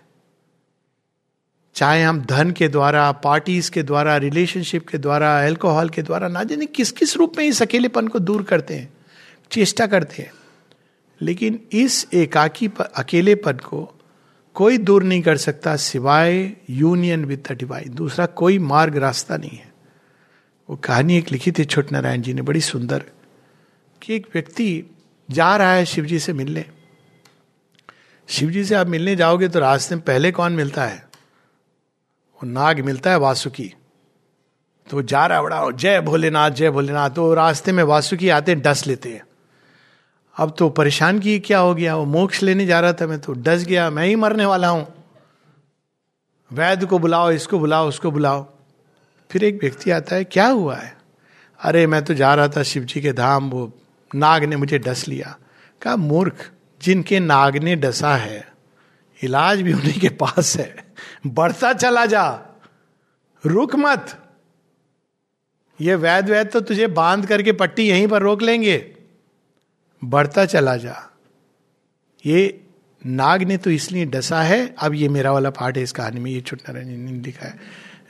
चाहे हम धन के द्वारा पार्टीज़ के द्वारा रिलेशनशिप के द्वारा अल्कोहल के द्वारा, ना जाने किस किस रूप में इस अकेलेपन को दूर करते हैं, चेष्टा करते हैं। लेकिन इस एकाकी पर अकेलेपन को कोई दूर नहीं कर सकता सिवाय यूनियन विद द डिवाइन दूसरा कोई मार्ग रास्ता नहीं है। वो कहानी एक लिखी थी छोट नारायण जी ने, बड़ी सुंदर, कि एक व्यक्ति जा रहा है शिव जी से मिलने। शिव जी से आप मिलने जाओगे तो रास्ते में पहले कौन मिलता है? वो नाग मिलता है वासुकी। तो जा रहा बड़ा जय भोलेनाथ जय भोलेनाथ। तो रास्ते में वासुकी आते हैं, डस लेते हैं। अब तो परेशान की क्या हो गया? वो मोक्ष लेने जा रहा था, मैं तो डस गया, मैं ही मरने वाला हूँ। वैद्य को बुलाओ, इसको बुलाओ, उसको बुलाओ। फिर एक व्यक्ति आता है, क्या हुआ है? अरे, मैं तो जा रहा था शिव जी के धाम, वो नाग ने मुझे डस लिया। कहा, मूर्ख, जिनके नाग ने डसा है, इलाज भी उन्हीं के पास है। बढ़ता चला जा, रुक मत। ये वैद वैद तो तुझे बाँध करके पट्टी यहीं पर रोक लेंगे। बढ़ता चला जा। ये नाग ने तो इसलिए डसा है, अब ये मेरा वाला पार्ट है इस कहानी में ये छुटना ने लिखा है।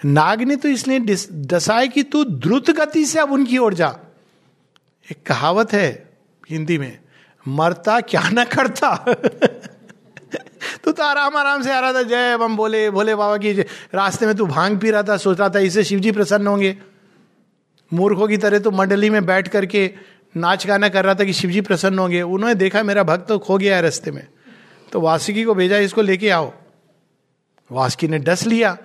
नाग ने तो इसलिए डसा है कि तू द्रुत गति से अब उनकी ओर जा। एक कहावत है हिंदी में, मरता क्या ना करता। तू तो आराम आराम से आ रहा था, जय हम बोले, भोले बाबा की रास्ते में तू भाँग पी रहा था, सोच रहा था इससे शिवजी प्रसन्न होंगे। मूर्खों की तरह तो मंडली में बैठ करके नाच गाना कर रहा था कि शिवजी प्रसन्न होंगे। उन्होंने देखा मेरा भक्त तो खो गया है रस्ते में। तो वासुकी को भेजा, इसको लेके आओ। वासुकी ने डस लिया।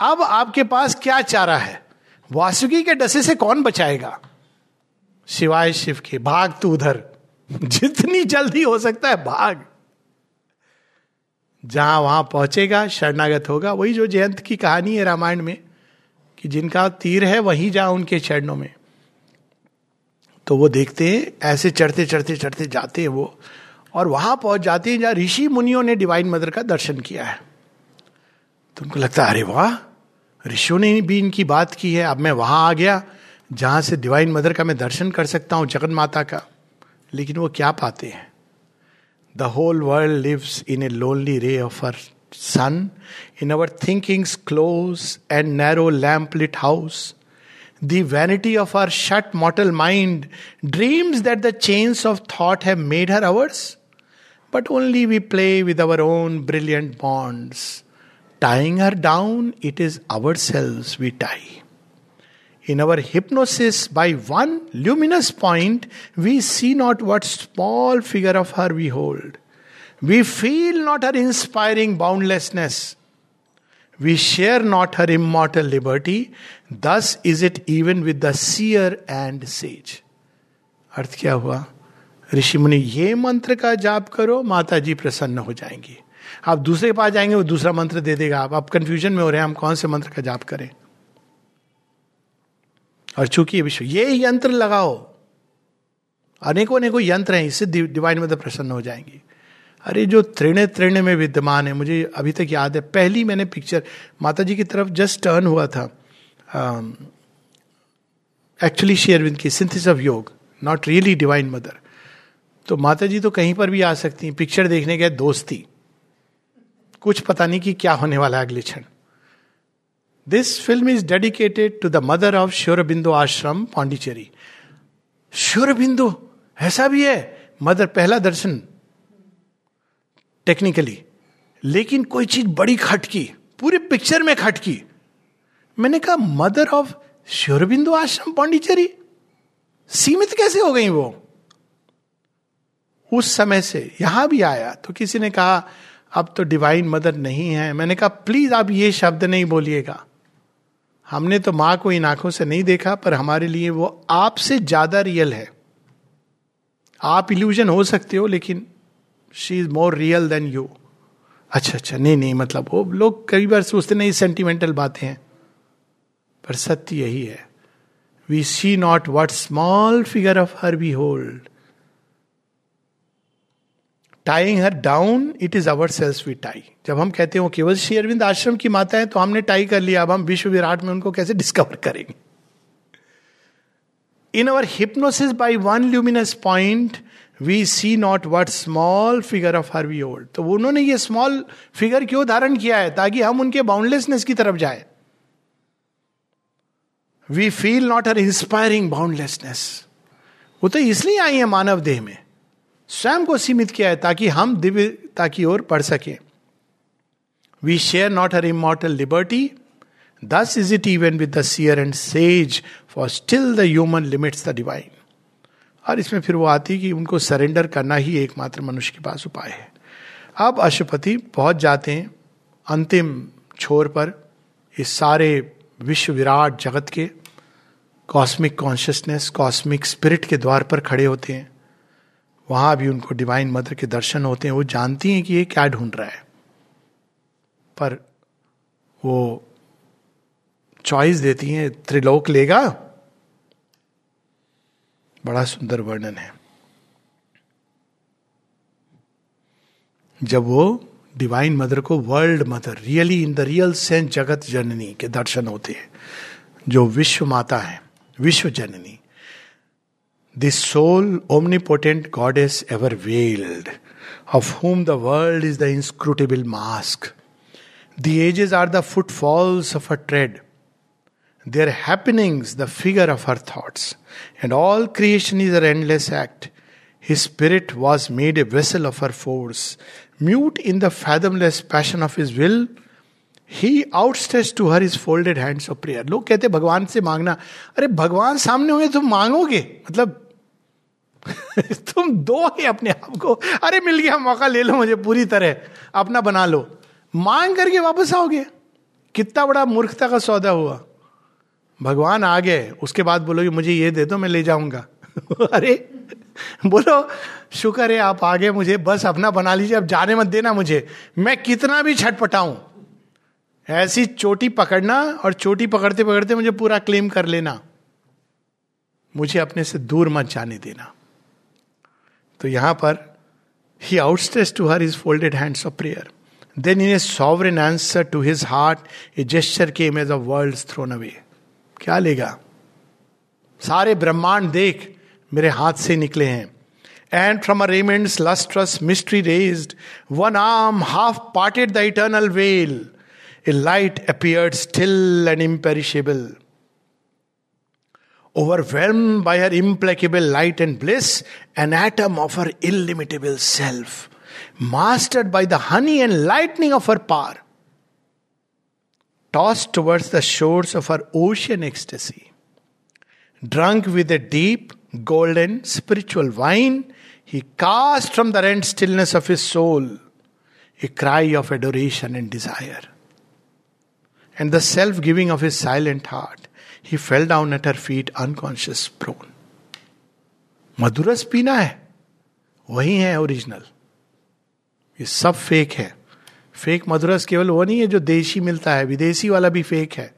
अब आपके पास क्या चारा है? वासुकी के डसे से कौन बचाएगा? शिवाय शिव के। भाग तू उधर। जितनी जल्दी हो सकता है भाग। जहाँ वहाँ पहुंचेगा, शरणागत होगा। वही जो जयंत की कहानी है रामायण में, कि जिनका तीर है, वही जा उनके चरणों में। तो वो देखते हैं, ऐसे चढ़ते चढ़ते चढ़ते जाते हैं वो। और वहाँ पहुँच जाते हैं जहाँ ऋषि मुनियों ने डिवाइन मदर का दर्शन किया है। तो उनको लगता है, अरे वाह, ऋषियों ने भी इनकी बात की है, अब मैं वहाँ आ गया, जहाँ से डिवाइन मदर का मैं दर्शन कर सकता हूँ जगन माता का। लेकिन वो क्या पाते हैं? The whole world lives in a lonely ray of our sun in our thinkings close and narrow lamp lit house The vanity of our shut mortal mind dreams that the chains of thought have made her ours, but only we play with our own brilliant bonds. Tying her down, it is ourselves we tie. In our hypnosis, by one luminous point, we see not what small figure of her we hold. We feel not her inspiring boundlessness. We share not her immortal liberty. Thus is it even with the seer and sage. अर्थ क्या हुआ? ऋषि मुनि, ये मंत्र का जाप करो माता जी प्रसन्न हो जाएँगी। आप दूसरे के पास जाएँगे, वो दूसरा मंत्र दे देगा। आप आप कंफ्यूजन में हो रहे हैं, हम कौन से मंत्र का जाप करें? और चूँकि विश्व, ये यंत्र लगाओ। अनेकों अनेकों यंत्र हैं, इससे डिवाइन मदर प्रसन्न हो जाएँगी। अरे, जो त्रिणे त्रिणे में विद्यमान है, मुझे अभी तक याद है, पहली मैंने पिक्चर माता जी की तरफ़ जस्ट टर्न हुआ था। एक्चुअली शेयरविंद की सिंथिस ऑफ़ योग नॉट रियली डिवाइन मदर तो माता जी तो कहीं पर भी आ सकती हैं। पिक्चर देखने गए, दोस्ती। कुछ पता नहीं कि क्या होने वाला है अगले क्षण। This film is dedicated to the mother of श्योरबिंदु आश्रम पांडिचेरी श्योरबिंदु ऐसा भी है मदर पहला दर्शन टेक्निकली लेकिन कोई चीज़ बड़ी खटकी, पूरे पिक्चर में खटकी। मैंने कहा मदर ऑफ़ श्योरबिंदु आश्रम पांडिचेरी सीमित कैसे हो गई वो? उस समय से यहाँ भी आया तो किसी ने कहा, अब तो डिवाइन मदर नहीं है। मैंने कहा प्लीज़ आप ये शब्द नहीं बोलिएगा। हमने तो माँ को इन आँखों से नहीं देखा, पर हमारे लिए वो आपसे ज़्यादा रियल है। आप इल्यूजन हो सकते हो, लेकिन she is more real than you अच्छा अच्छा नहीं नहीं मतलब वो लोग कई बार सोचते नहीं सेंटिमेंटल बातें हैं। पर सत्य यही है। We see not what small figure of her we hold tying her down it is ourselves we tie जब हम कहते हैं केवल श्री अरविंद आश्रम की माता है तो हमने टाई कर लिया, अब हम विश्व विराट में उनको कैसे डिस्कवर करेंगे? In our hypnosis by one luminous point we see not what small figure of her we hold तो उन्होंने ये स्मॉल फिगर क्यों धारण किया है? ताकि हम उनके बाउंडलेसनेस की तरफ़ जाए। We feel not her inspiring boundlessness वो तो इसलिए आई है मानव देह में। स्वयं को सीमित किया है ताकि हम दिव्यता की ओर पढ़ सके। We share not her immortal liberty thus is it even with the seer and sage for still the human limits the divine और इसमें फिर वो आती कि उनको सरेंडर करना ही एकमात्र मनुष्य के पास उपाय है। अब अशुपति पहुँच जाते हैं अंतिम छोर पर, इस सारे विश्व विराट जगत के। कॉस्मिक कॉन्शियसनेस कॉस्मिक स्पिरिट के द्वार पर खड़े होते हैं। वहाँ भी उनको डिवाइन मदर के दर्शन होते हैं। वो जानती हैं कि ये क्या ढूंढ रहा है। पर वो चॉइस देती हैं, त्रिलोक लेगा? बड़ा सुंदर वर्णन है। जब वो डिवाइन मदर को world mother really in the real sense जगत जननी के दर्शन होते हैं, जो विश्व माता है। विश्व जननी this soul omnipotent God is ever veiled of home the world is the inscrutable mask the ages are the footfalls of a tread their happenings the figure of her thoughts and all creation is an endless act His spirit was made a vessel of her force. Mute in the fathomless passion of his will, he outstretch to her his folded hands of prayer लोग कहते, भगवान से मांगना। अरे, भगवान सामने होंगे तुम मांगोगे? मतलब तुम दो ही अपने आप को। अरे, मिल गया, मौका ले लो मुझे पूरी तरह। अपना बना लो। मांग करके वापस आओगे। कितना बड़ा मूर्खता का सौदा हुआ। भगवान आ गए। उसके बाद बोलोगे, मुझे ये दे दो, मैं ले जाऊँगा। अरे, बोलो, शुक्र है आप आगे मुझे। बस अपना बना लीजिए, अब जाने मत देना मुझे। मैं कितना भी छटपटाऊं ऐसी चोटी पकड़ना और चोटी पकड़ते पकड़ते मुझे पूरा क्लेम कर लेना। मुझे अपने से दूर मत जाने देना। तो यहाँ पर he outstretch to her his folded hands of prayer then in a sovereign answer to his heart a gesture came image of world thrown away क्या लेगा? सारे ब्रह्मांड देख, मेरे हाथ से निकले हैं। And from a raiments lustrous mystery raised one arm half parted the eternal veil a light appeared still and imperishable. Overwhelmed by her implacable light and bliss, an atom of her illimitable self, mastered by the honey and lightning of her power, tossed towards the shores of her ocean ecstasy. Drunk with a deep, golden, spiritual wine, he cast from the rent stillness of his soul a cry of adoration and desire and the self giving of his silent heart, he fell down at her feet unconscious prone. मधुरस पीना है। वही है ओरिजिनल ये सब फेक है। फेक मधुरस केवल वो नहीं है जो देशी मिलता है। विदेशी वाला भी फेक है।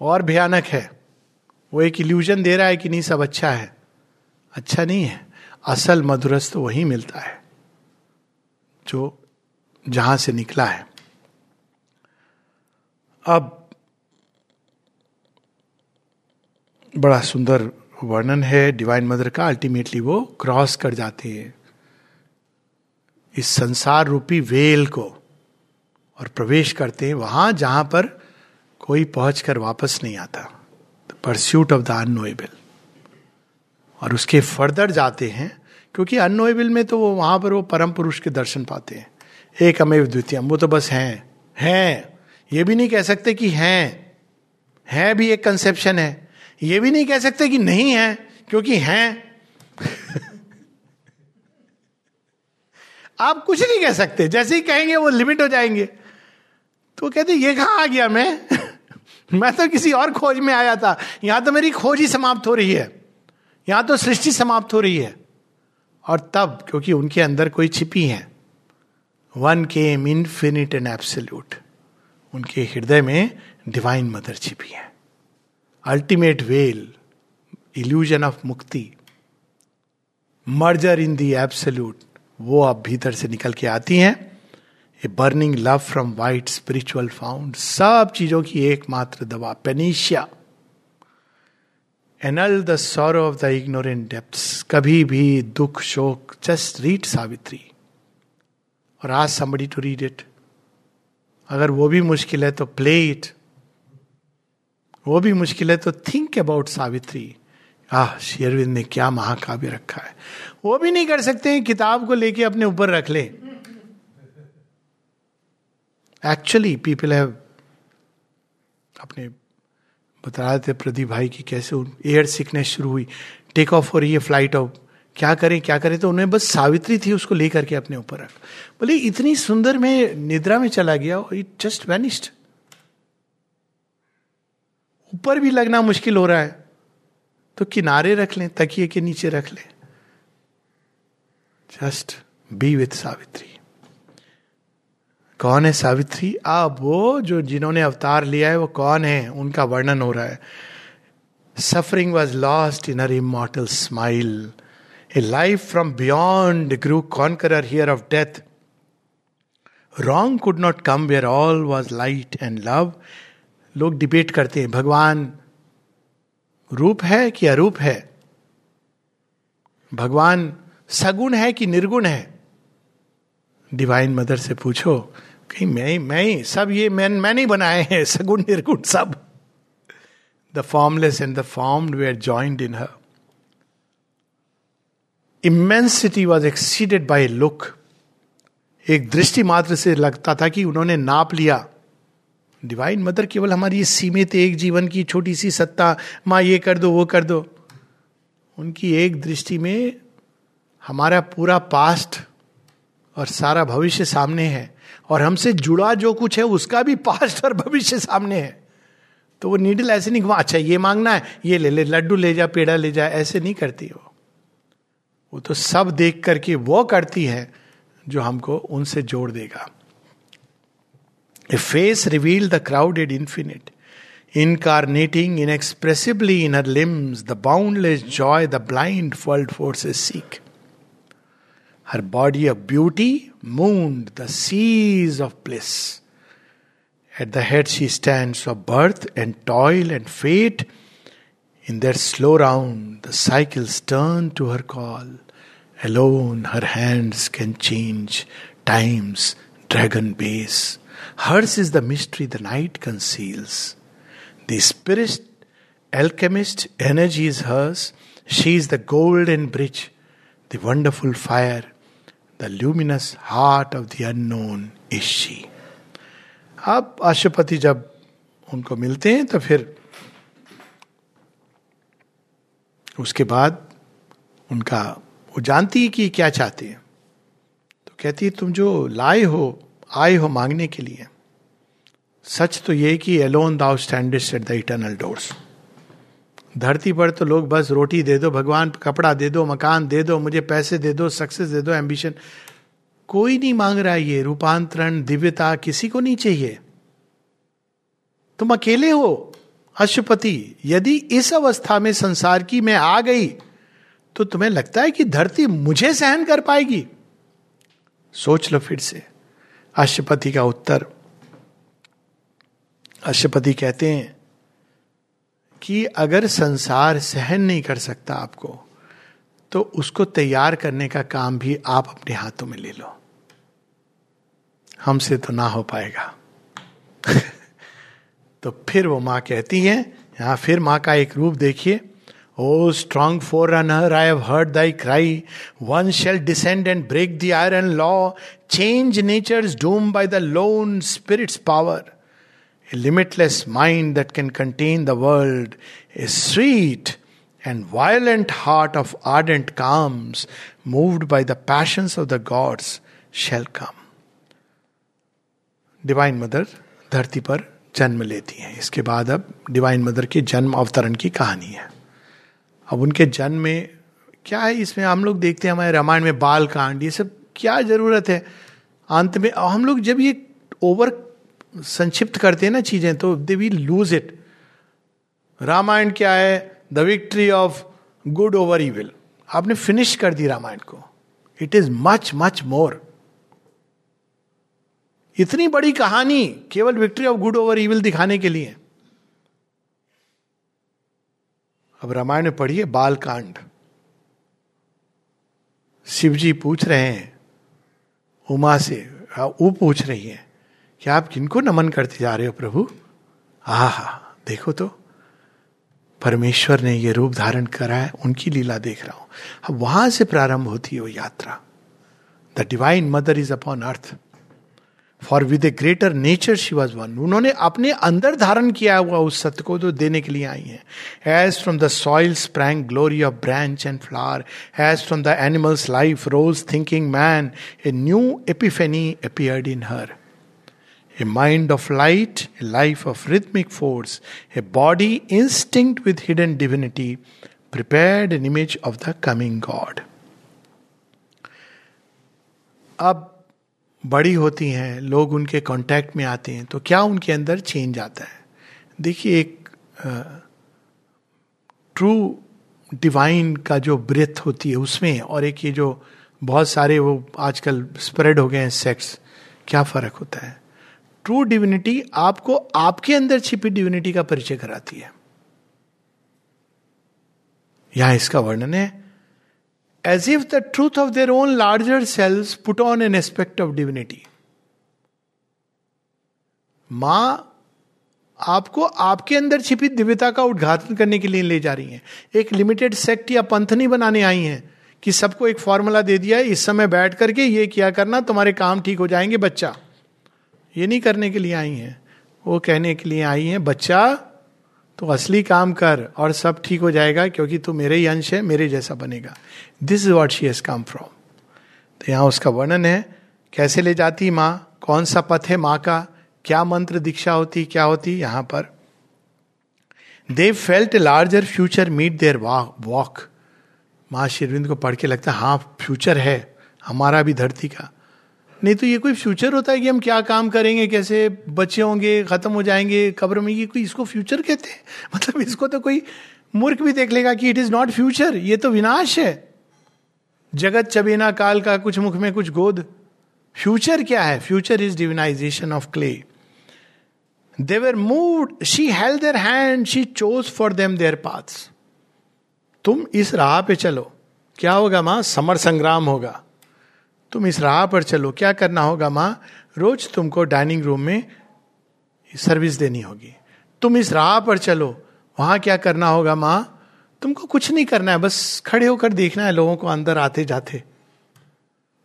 और भयानक है। वो एक इल्यूजन दे रहा है कि नहीं सब अच्छा है। अच्छा नहीं है। असल मधुरस तो वही मिलता है। जो जहाँ से निकला है। अब बड़ा सुंदर वर्णन है डिवाइन मदर का। अल्टीमेटली वो क्रॉस कर जाते हैं इस संसार रूपी वेल को और प्रवेश करते हैं वहाँ जहाँ पर कोई पहुँच कर वापस नहीं आता। परस्यूट ऑफ़ द अनोएबल और उसके फर्दर जाते हैं, क्योंकि अनोएबल में तो वो वहाँ पर वो परम पुरुष के दर्शन पाते हैं। एक अमेव द्वितीय वो तो बस हैं। हैं। ये भी नहीं कह सकते कि हैं। है भी एक कंसेप्शन है। ये भी नहीं कह सकते कि नहीं है, क्योंकि हैं। आप कुछ नहीं कह सकते। जैसे ही कहेंगे, वो लिमिट हो जाएँगे। तो कहते, ये कहाँ आ गया मैं? मैं तो किसी और खोज में आया था। यहाँ तो मेरी खोज ही समाप्त हो रही है। यहाँ तो सृष्टि समाप्त हो रही है। और तब, क्योंकि उनके अंदर कोई छिपी है। One came infinite and absolute उनके हृदय में डिवाइन मदर छिपी है। Ultimate well illusion of mukti merger in the absolute वो अब भीतर से निकल के आती हैं। A burning love from white spiritual found सब चीज़ों की एकमात्र दवा panacea annul the sorrow of the ignorant depth कभी भी दुख शोक जस्ट रीड सावित्री। और आज समबडी टू रीड इट अगर वो भी मुश्किल है तो प्ले इट वो भी मुश्किल है तो थिंक अबाउट सावित्री. आह, शेरविंद ने क्या महाकाव्य रखा है। वो भी नहीं कर सकते हैं, किताब को लेके अपने ऊपर रख ले। एक्चुअली पीपल हैव अपने बता रहे थे प्रदीप भाई की कैसे एयर सिकनेस शुरू हुई। टेक ऑफ़ हो रही है फ़्लाइट ऑफ़ क्या करें क्या करें? तो उन्हें बस सावित्री थी उसको लेकर के अपने ऊपर रख। बोले, इतनी सुंदर में निद्रा में चला गया इट जस्ट वेनिस्ड ऊपर भी लगना मुश्किल हो रहा है। तो किनारे रख लें, तकिए के नीचे रख लें। Just be with Savitri. कौन है सावित्री? आप वो जो जिन्होंने अवतार लिया है, वो कौन है? उनका वर्णन हो रहा है। Suffering was lost in her immortal smile A life from beyond grew conqueror here of death. Wrong could not come where all was light and love लोग डिबेट करते हैं, भगवान, रूप है कि अरूप है? भगवान, सगुण है कि निर्गुण है? डिवाइन मदर से पूछो कहीं मैं मैं ही सब ये मैं मैं नहीं बनाए हैं, सगुण, निर्गुण, सब। The formless and the formed were joined in her immensity was exceeded by look एक दृष्टि मात्र से लगता था कि उन्होंने नाप लिया। डिवाइन मदर केवल हमारी सीमित एक जीवन की छोटी सी सत्ता, माँ ये कर दो, वो कर दो। उनकी एक दृष्टि में हमारा पूरा पास्ट और सारा भविष्य सामने है और हमसे जुड़ा जो कुछ है, उसका भी पास्ट और भविष्य सामने है। तो वो नीडल ऐसे नहीं अच्छा ये मांगना है, ये ले ले, लड्डू ले जा, पेड़ा ले जा, ऐसे नहीं करती वो। वो तो सब देख करके वो करती है जो हमको उनसे जोड़ देगा। A face revealed the crowded infinite incarnating inexpressibly in her limbs the boundless joy the blind world forces seek her body of beauty mooned the seas of place at the head she stand of birth and toil and fate in their slow round the cycles turn to her call Alone her hands can change time's dragon base. Hers is the mystery the night conceals. The spirit, alchemist, energy is hers. She is the golden bridge, the wonderful fire, the luminous heart of the unknown is she अब अशुपति जब उनको मिलते हैं तो फिर उसके बाद उनका वो जानती है कि क्या चाहते हैं। तो कहती है, तुम जो लाए हो, आए हो मांगने के लिए, सच तो ये कि alone thou standest at the eternal doors धरती पर तो लोग बस रोटी दे दो, भगवान कपड़ा दे दो, मकान दे दो, मुझे पैसे दे दो सक्सेस दे दो एम्बिशन कोई नहीं मांग रहा ये, रूपांतरण, दिव्यता, किसी को नहीं चाहिए। तुम अकेले हो अशुपति यदि इस अवस्था में संसार की मैं आ गई तो तुम्हें लगता है कि धरती मुझे सहन कर पाएगी? सोच लो फिर से। अशुपति का उत्तर। अशुपति कहते हैं कि अगर संसार सहन नहीं कर सकता आपको तो उसको तैयार करने का काम भी आप अपने हाथों में ले लो। हमसे तो ना हो पाएगा। तो फिर वो माँ कहती है, यहाँ फिर माँ का एक रूप देखिए। O strong forerunner I have heard thy cry one shall descend and break the iron law change nature doom by the lone spirits power A limitless mind that can contain the world, a sweet and violent heart of ardent calms, moved by the passions of the gods, shall come. Divine mother धरती पर जन्म लेती हैं इसके बाद अब डिवाइन मदर के जन्म अवतरण की कहानी है अब उनके जन्म में क्या है इसमें? हम लोग देखते हैं हमारे रामायण में बाल कांड, ये सब क्या ज़रूरत है? अंत में हम लोग जब ये ओवर संक्षिप्त करते हैं ना चीज़ें तो they we lose it Ramayana क्या है? The victory of good over evil आपने फिनिश कर दी रामायण को। It is much much more इतनी बड़ी कहानी केवल victory of good over evil दिखाने के लिए। अब रामायण पढ़िए, बालकांड। शिव जी पूछ रहे हैं, उमा से वो पूछ रही है, कि आप किनको नमन करते जा रहे हो प्रभु? हा देखो तो परमेश्वर ने ये रूप धारण करा है, उनकी लीला देख रहा हूँ। अब वहाँ से प्रारंभ होती है वो यात्रा। The divine mother is upon earth for with a greater nature she was one उन्होंने अपने अंदर धारण किया हुआ उस सत्य को जो देने के लिए आई है। As from the soil sprang glory of branch and flower as from the animal's life rose thinking man a new epiphany appeared in her a mind of light a life of rhythmic force a body instinct with hidden divinity prepared an image of the coming God. अब बड़ी होती हैं, लोग उनके कांटेक्ट में आते हैं तो क्या उनके अंदर चेंज आता है? देखिए, एक ट्रू डिवाइन का जो ब्रेथ होती है उसमें, और एक ये जो बहुत सारे वो आजकल स्प्रेड हो गए हैं सेक्स क्या फ़र्क होता है? ट्रू डिविनिटी आपको आपके अंदर छिपी डिविनिटी का परिचय कराती है। यहाँ इसका वर्णन है as if the truth of their own larger selves put on an aspect of divinity माँ आपको आपके अंदर छिपी दिव्यता का उद्घाटन करने के लिए ले जा रही हैं। एक लिमिटेड सेक्ट या पंथ नहीं बनाने आई हैं कि सबको एक फॉर्मूला दे दिया है इस समय बैठ करके ये किया करना, तुम्हारे काम ठीक हो जाएँगे, बच्चा। ये नहीं करने के लिए आई हैं। वो कहने के लिए आई हैं, बच्चा तो असली काम कर और सब ठीक हो जाएगा क्योंकि तू मेरे ही अंश है, मेरे जैसा बनेगा। This is what she has come from तो यहाँ उसका वर्णन है, कैसे ले जाती माँ? कौन सा पथ है माँ का? क्या मंत्र दीक्षा होती, क्या होती? यहाँ पर। They felt a larger future meet there walk माँ शिरविंद को पढ़ के लगता, है हाँ फ्यूचर है, हमारा भी धरती का। नहीं तो ये कोई फ्यूचर होता है कि हम क्या काम करेंगे, कैसे बच्चे होंगे, खत्म हो जाएँगे, कब्र में, ये कोई इसको फ्यूचर कहते हैं? मतलब इसको तो कोई मूर्ख भी देख लेगा कि इट इज़ नॉट फ्यूचर ये तो विनाश है। जगत चबेना काल का कुछ मुख में कुछ गोद। फ्यूचर क्या है? Future is divinization of clay they were moved she held their hand she chose for them their paths तुम इस राह पे चलो। क्या होगा माँ? समर संग्राम होगा। तुम इस राह पर चलो, क्या करना होगा माँ? रोज तुमको डाइनिंग रूम में सर्विस देनी होगी। तुम इस राह पर चलो, वहाँ क्या करना होगा माँ? तुमको कुछ नहीं करना है, बस खड़े होकर देखना है लोगों को अंदर आते जाते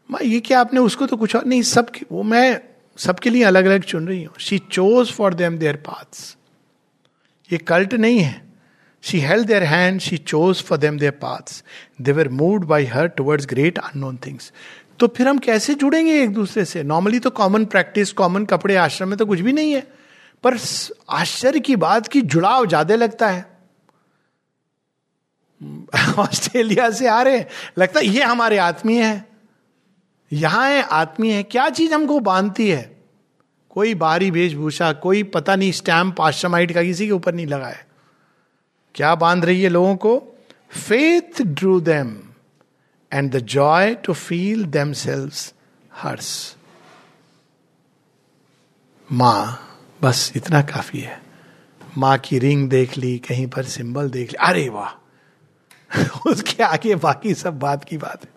माँ, ये क्या आपने उसको तो कुछ और, नहीं सब वो मैं सबके लिए अलग अलग चुन रही हूँ। She chose for them their paths ये कल्ट नहीं है। She held their hand she chose for them their paths they were moved by her towards great unknown things तो फिर हम कैसे जुड़ेंगे एक दूसरे से? नॉर्मली तो कॉमन प्रैक्टिस कॉमन कपड़े आश्रम में तो कुछ भी नहीं है। पर आश्चर्य की बात की जुड़ाव ज़्यादा लगता है। ऑस्ट्रेलिया से आ रहे लगता है, ये हमारे आत्मीय है। यहाँ है आत्मीय है। क्या चीज़ हमको बांधती है? कोई बाहरी वेशभूषा कोई पता नहीं, स्टैम्प, आश्रमाइट का किसी के ऊपर नहीं लगा है क्या बाँध रही है लोगों को? Faith drew them the joy to feel themselves hers माँ, बस इतना काफ़ी है। माँ की रिंग देख ली, कहीं पर सिंबल देख ली। अरे वाह! उसके आगे बाकी सब बात की बात है।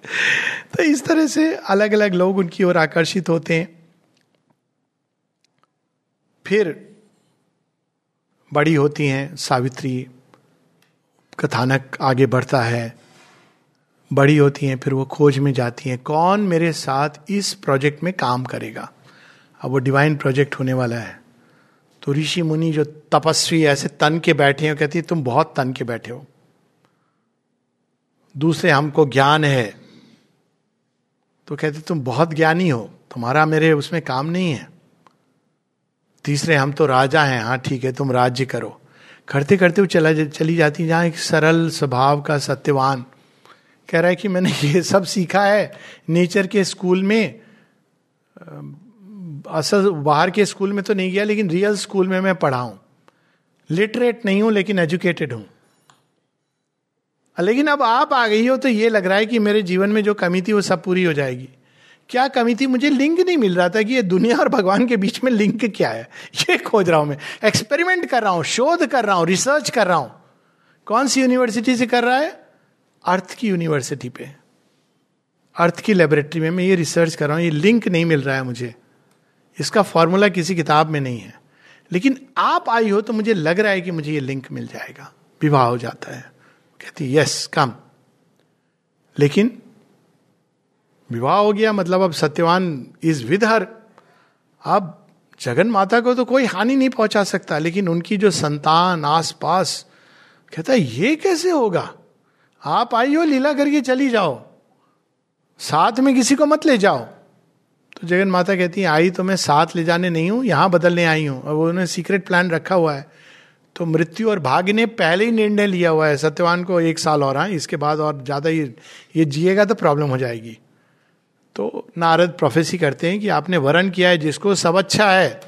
तो इस तरह से अलग अलग लोग उनकी ओर आकर्षित होते हैं। फिर बड़ी होती हैं, सावित्री, कथानक आगे बढ़ता है। बड़ी होती हैं, फिर वो खोज में जाती हैं, कौन मेरे साथ इस प्रोजेक्ट में काम करेगा? अब वो डिवाइन प्रोजेक्ट होने वाला है। तो ऋषि मुनि जो तपस्वी, ऐसे तन के बैठे हैं कहती है, तुम बहुत तन के बैठे हो। दूसरे हमको ज्ञान है। तो कहते तुम बहुत ज्ञानी हो। तुम्हारा मेरे उसमें काम नहीं है। तीसरे हम तो राजा हैं। हाँ ठीक है, तुम राज्य करो। करते करते वो चला चली जाती जहाँ एक सरल स्वभाव का सत्यवान कह रहा है कि मैंने ये सब सीखा है नेचर के स्कूल में। असल बाहर के स्कूल में तो नहीं गया, लेकिन रियल स्कूल में मैं पढ़ा हूँ। लिटरेट नहीं हूँ, लेकिन एजुकेटेड हूँ। लेकिन अब आप आ गई हो तो ये लग रहा है कि मेरे जीवन में जो कमी थी वो सब पूरी हो जाएगी। क्या कमी थी? मुझे लिंक नहीं मिल रहा था कि ये दुनिया और भगवान के बीच में लिंक क्या है। ये खोज रहा हूँ मैं। एक्सपेरिमेंट कर रहा हूँ, शोध कर रहा हूँ, रिसर्च कर रहा हूँ। कौन सी यूनिवर्सिटी से कर रहा है? अर्थ की यूनिवर्सिटी पे। अर्थ की लेबोरेटरी में मैं ये रिसर्च कर रहा हूँ, ये लिंक नहीं मिल रहा है मुझे। इसका फॉर्मूला किसी किताब में नहीं है। लेकिन आप आई हो तो मुझे लग रहा है कि मुझे ये लिंक मिल जाएगा। विवाह हो जाता है। कहती यस कम लेकिन विवाह हो गया मतलब अब सत्यवान इज़ विद हर अब जगन माता को तो कोई हानि नहीं पहुँचा सकता, लेकिन उनकी जो संतान आस पास कहता है, ये कैसे होगा? आप आई हो लीला करके चली जाओ। साथ में किसी को मत ले जाओ। तो जगन माता कहती है, आई तो मैं साथ ले जाने नहीं हूँ, यहाँ बदलने आई हूँ। और उन्होंने सीक्रेट प्लान रखा हुआ है। तो मृत्यु और भाग्य ने पहले ही निर्णय लिया हुआ है, सत्यवान को एक साल और हाँ। इसके बाद और ज़्यादा ये ये जिएगा तो प्रॉब्लम हो जाएगी। तो नारद प्रोफेसी करते हैं कि आपने वरण किया है, जिसको सब अच्छा है।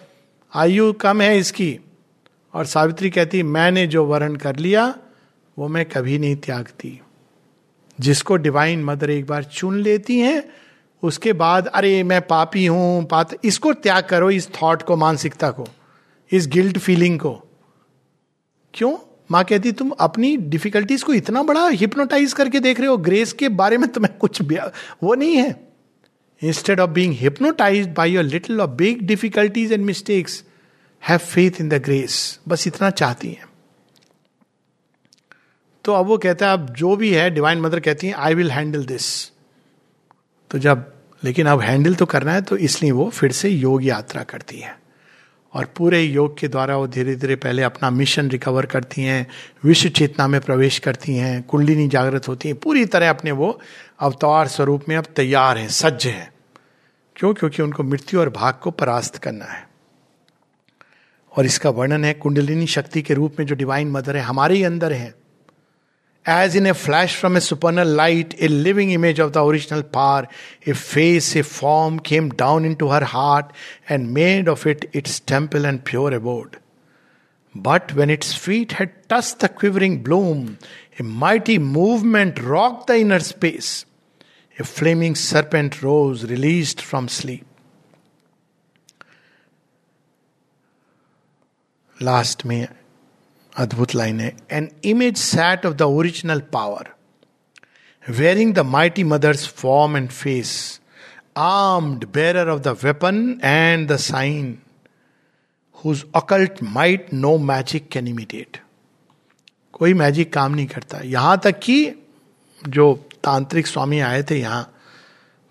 आयु कम है इसकी। और सावित्री कहती, मैंने जो वरण कर लिया, वो मैं कभी नहीं त्यागती। जिसको डिवाइन मदर एक बार चुन लेती हैं, उसके बाद, अरे मैं पापी हूँ, पात, इसको त्याग करो इस थॉट को, मानसिकता को, इस गिल्ट फीलिंग को। क्यों? माँ कहती, तुम अपनी डिफिकल्टीज को इतना बड़ा हिप्नोटाइज करके देख रहे हो ग्रेस के बारे में तुम्हें कुछ वो नहीं है। Instead of being hypnotise by your little और big difficulties and mistakes have faith in the grace बस इतना चाहती हैं। तो अब वो कहता है, अब जो भी है डिवाइन मदर कहती है आई विल हैंडल दिस तो जब, लेकिन अब हैंडल तो करना है तो इसलिए वो फिर से योग यात्रा करती है। और पूरे योग के द्वारा वो धीरे धीरे पहले अपना मिशन रिकवर करती हैं, विश्व चेतना में प्रवेश करती हैं, कुंडलिनी जागृत होती हैं, पूरी तरह अपने वो अवतार स्वरूप में अब तैयार हैं, सज्ज हैं। क्यों? क्योंकि उनको मृत्यु और भाग को परास्त करना है। और इसका वर्णन है, कुंडलिनी शक्ति के रूप में जो डिवाइन मदर है, हमारे ही अंदर है। As in a flash from a supernal light, a living image of the original power, a face, a form came down into her heart and made of it its temple and pure abode. But when its feet had touched the quivering bloom, a mighty movement rocked the inner space. A flaming serpent rose, released from sleep. Last May अद्भुत लाइन है। An image sat of the original power wearing the mighty mother's form and face armed bearer of the weapon and the sign whose occult might no magic can imitate कोई मैजिक काम नहीं करता। यहाँ तक कि जो तांत्रिक स्वामी आए थे यहाँ,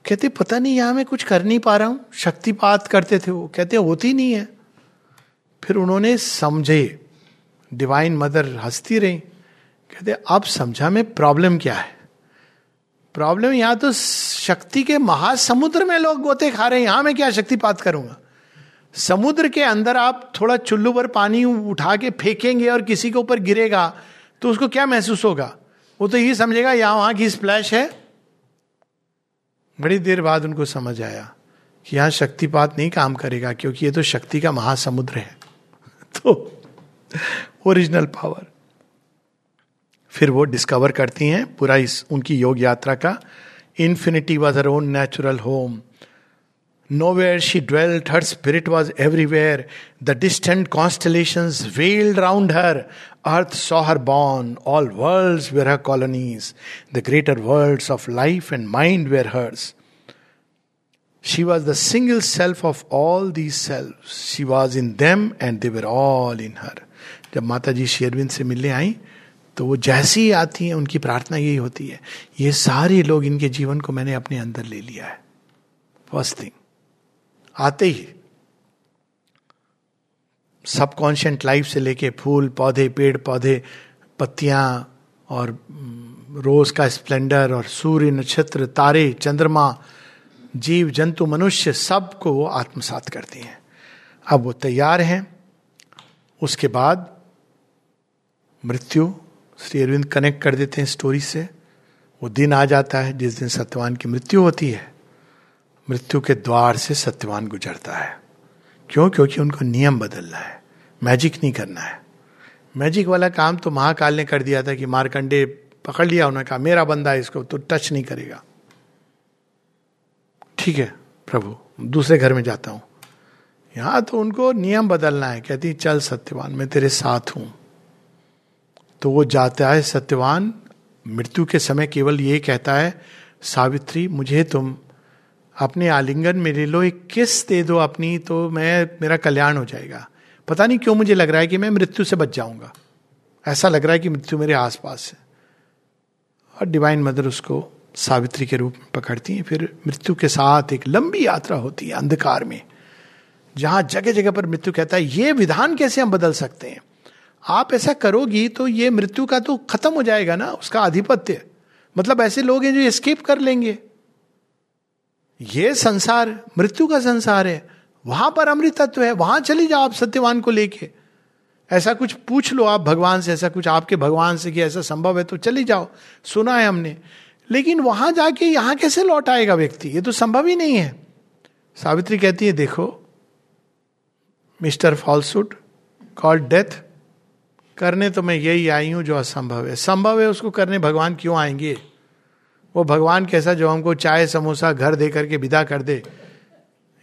कहते, पता नहीं, यहाँ मैं कुछ कर नहीं पा रहा हूँ। शक्तिपात करते थे वो। कहते, होती नहीं है। फिर उन्होंने समझे। डिवाइन मदर हंसती रही, कहते, अब समझा मैं प्रॉब्लम क्या है? प्रॉब्लम यहाँ तो शक्ति के महासमुद्र में लोग गोते खा रहे हैं, यहाँ मैं क्या शक्तिपात करूँगा? समुद्र के अंदर आप थोड़ा चुल्लू पर पानी उठा के फेंकेंगे और किसी के ऊपर गिरेगा तो उसको क्या महसूस होगा? वो तो यही समझेगा, यहाँ वहाँ की स्प्लैश है। बड़ी देर बाद उनको समझ आया कि यहाँ शक्तिपात नहीं काम करेगा, क्योंकि ये तो शक्ति का महासमुद्र है। तो ओरिजिनल पावर फिर वो डिस्कवर करती हैं पूरा इस, उनकी योग यात्रा का। Infinity was her own natural home nowhere she dwelt her spirit was everywhere the distant constellations wheeled round her earth saw her born all world were her colonies the greater world of life and mind were hers She was the single self of all these selves. She was in them and they were all in her. जब माता जी शेरविंद से मिलने आई तो वो जैसी ही आती हैं उनकी प्रार्थना यही होती है, ये सारे लोग इनके जीवन को मैंने अपने अंदर ले लिया है। फ़र्स्ट थिंग आते ही सबकॉन्शियंट लाइफ से लेके फूल, पौधे, पेड़, पौधे, पत्तियाँ और रोज का स्प्लेंडर और सूर्य, नक्षत्र, तारे, चंद्रमा, जीव, जंतु, मनुष्य, सबको वो आत्मसात करती हैं। अब वो तैयार हैं। उसके बाद मृत्यु, श्री अरविंद कनेक्ट कर देते हैं स्टोरी से। वो दिन आ जाता है, जिस दिन सत्यवान की मृत्यु होती है। मृत्यु के द्वार से सत्यवान गुजरता है। क्यों? क्योंकि उनको नियम बदलना है। मैजिक नहीं करना है। मैजिक वाला काम तो महाकाल ने कर दिया था कि मारकंडे पकड़ लिया, उन्होंने कहा, मेरा बंदा है, इसको तो टच नहीं करेगा। ठीक है, प्रभु, दूसरे घर में जाता हूँ। यहाँ तो उनको नियम बदलना है। कहती, चल सत्यवान, मैं तेरे साथ हूँ। तो वो जाता है सत्यवान। मृत्यु के समय केवल ये कहता है, सावित्री, मुझे तुम अपने आलिंगन में ले लो, एक किस दे दो अपनी तो मैं, मेरा कल्याण हो जाएगा। पता नहीं क्यों मुझे लग रहा है कि मैं मृत्यु से बच जाऊँगा। ऐसा लग रहा है कि मृत्यु मेरे आसपास है। और डिवाइन मदर उसको सावित्री के रूप में पकड़ती हैं। फिर मृत्यु के साथ एक लंबी यात्रा होती है अंधकार में, जहाँ जगह जगह पर मृत्यु कहता है, ये विधान कैसे हम बदल सकते हैं? आप ऐसा करोगी तो ये मृत्यु का तो खत्म हो जाएगा ना, उसका आधिपत्य। मतलब ऐसे लोग हैं जो स्केप कर लेंगे। ये संसार, मृत्यु का संसार है। वहाँ पर अमृत तत्व है, वहाँ चली जाओ आप सत्यवान को लेके। ऐसा कुछ पूछ लो आप भगवान से, ऐसा कुछ आपके भगवान से कि ऐसा संभव है तो चली जाओ। सुना है हमने। लेकिन वहाँ जाके यहाँ कैसे लौट आएगा व्यक्ति? ये तो संभव ही नहीं है। सावित्री कहती है, देखो, मिस्टर फॉल्सुड कॉल्ड डेथ करने तो मैं यही आई हूँ जो असंभव है। संभव है उसको करने भगवान क्यों आएँगे? वो भगवान कैसा जो हमको चाय समोसा घर दे करके विदा कर दे।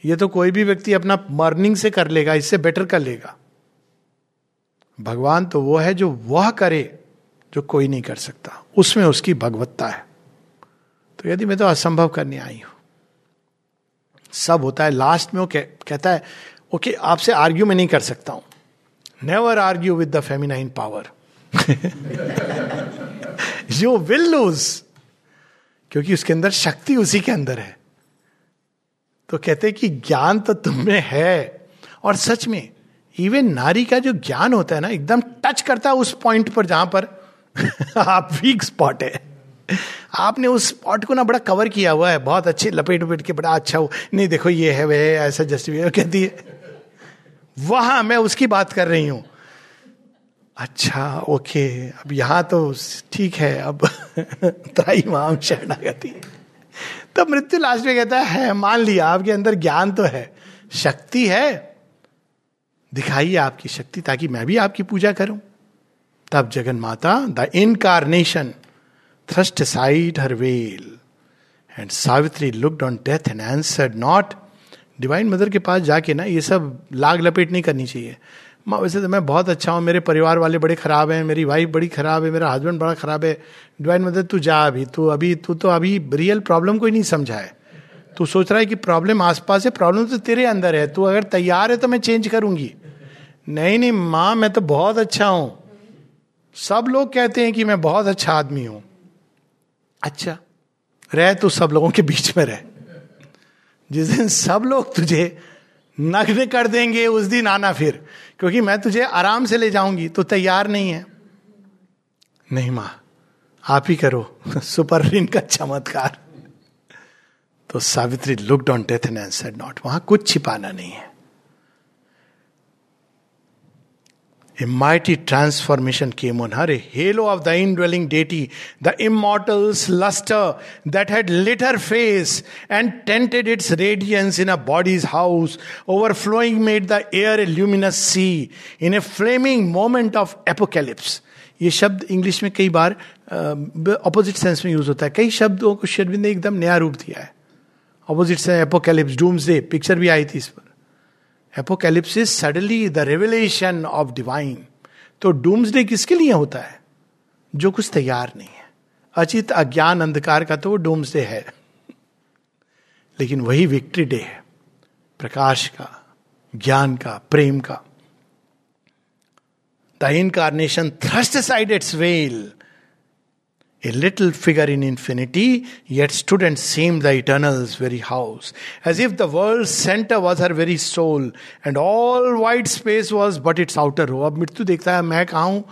ये तो कोई भी व्यक्ति अपना मर्निंग से कर लेगा इससे बेटर कर लेगा। भगवान तो वो है जो वह करे जो कोई नहीं कर सकता। उसमें उसकी भगवत्ता है। तो यदि मैं तो असंभव करने आई हूँ। सब होता है लास्ट में वो कह, कहता है ओके आपसे आर्ग्यू में नहीं कर सकता हूँ। Never argue with the feminine power you will lose क्योंकि उसके अंदर शक्ति उसी के अंदर है। तो कहते कि ज्ञान तो तुम्हें है। और सच में इवन नारी का जो ज्ञान होता है ना, एकदम टच करता है उस पॉइंट पर जहाँ पर आप वीक स्पॉट है। आपने उस स्पॉट को ना बड़ा कवर किया हुआ है। बहुत अच्छे लपेट उपेट के बड़ा अच्छा हो नहीं, देखो, ये है, वह ऐसा जस्टिफिकेशन कहती है वहाँ मैं उसकी बात कर रही हूँ। अच्छा ओके, अब यहाँ तो ठीक है, अब त्राई माम शरणागति। तो मृत्यु लास्ट में कहता है मान लिया, आपके अंदर ज्ञान तो है, शक्ति है। दिखाइए आपकी शक्ति ताकि मैं भी आपकी पूजा करूँ। तब जगन माता, the incarnation thrust aside her veil. And Savitri looked on death and answered not divine mother के पास जाके ना ये सब लाग लपेट नहीं करनी चाहिए। माँ, वैसे तो मैं बहुत अच्छा हूँ, मेरे परिवार वाले बड़े खराब हैं, मेरी वाइफ बड़ी खराब है, मेरा हस्बैंड बड़ा खराब है। डिवाइन मदर तू जा अभी, तू अभी, तू तो अभी रियल प्रॉब्लम को ही नहीं समझा है। तू सोच रहा है कि प्रॉब्लम आसपास है प्रॉब्लम तो तेरे अंदर है। तू अगर तैयार है तो मैं चेंज करूँगी। नहीं नहीं, माँ, मैं तो बहुत अच्छा हूँ। सब लोग कहते हैं कि मैं बहुत अच्छा आदमी हूँ। अच्छा रह तो सब लोगों के बीच में रह। जिस दिन सब लोग तुझे नग्न कर देंगे, उस दिन आना फिर। क्योंकि मैं तुझे आराम से ले जाऊँगी तो तैयार नहीं है। नहीं माँ, आप ही करो। सुपर रिन का चमत्कार। तो Savitri looked on death and said not वहाँ कुछ छिपाना नहीं है। A mighty transformation came on her, a halo of the indwelling deity, the immortal's luster that had lit her face and tinted its radiance in a body's house, overflowing made the air a luminous sea in a flaming moment of apocalypse. ये शब्द इंग्लिश में कई बार ऑपोजिट सेंस में यूज होता है कई शब्दों को शेरविंद ने एकदम नया रूप दिया है ऑपोजिट से एपोकैलिप्स डूम्स डे पिक्चर भी आई थी इस पर Apocalypsis suddenly the revelation of divine तो डे किसके लिए होता है? जो कुछ तैयार नहीं है। अचित अज्ञान अंधकार का तो वो डे है। लेकिन वही विक्ट्री डे है। प्रकाश का, ज्ञान का, प्रेम का। The incarnation thrust side its veil A little figure in infinity, yet stood and seemed the eternal's very house, as if the world's center was her very soul, and all wide space was but its outer row. अब मृत्यु देखता है मैं कहा हूँ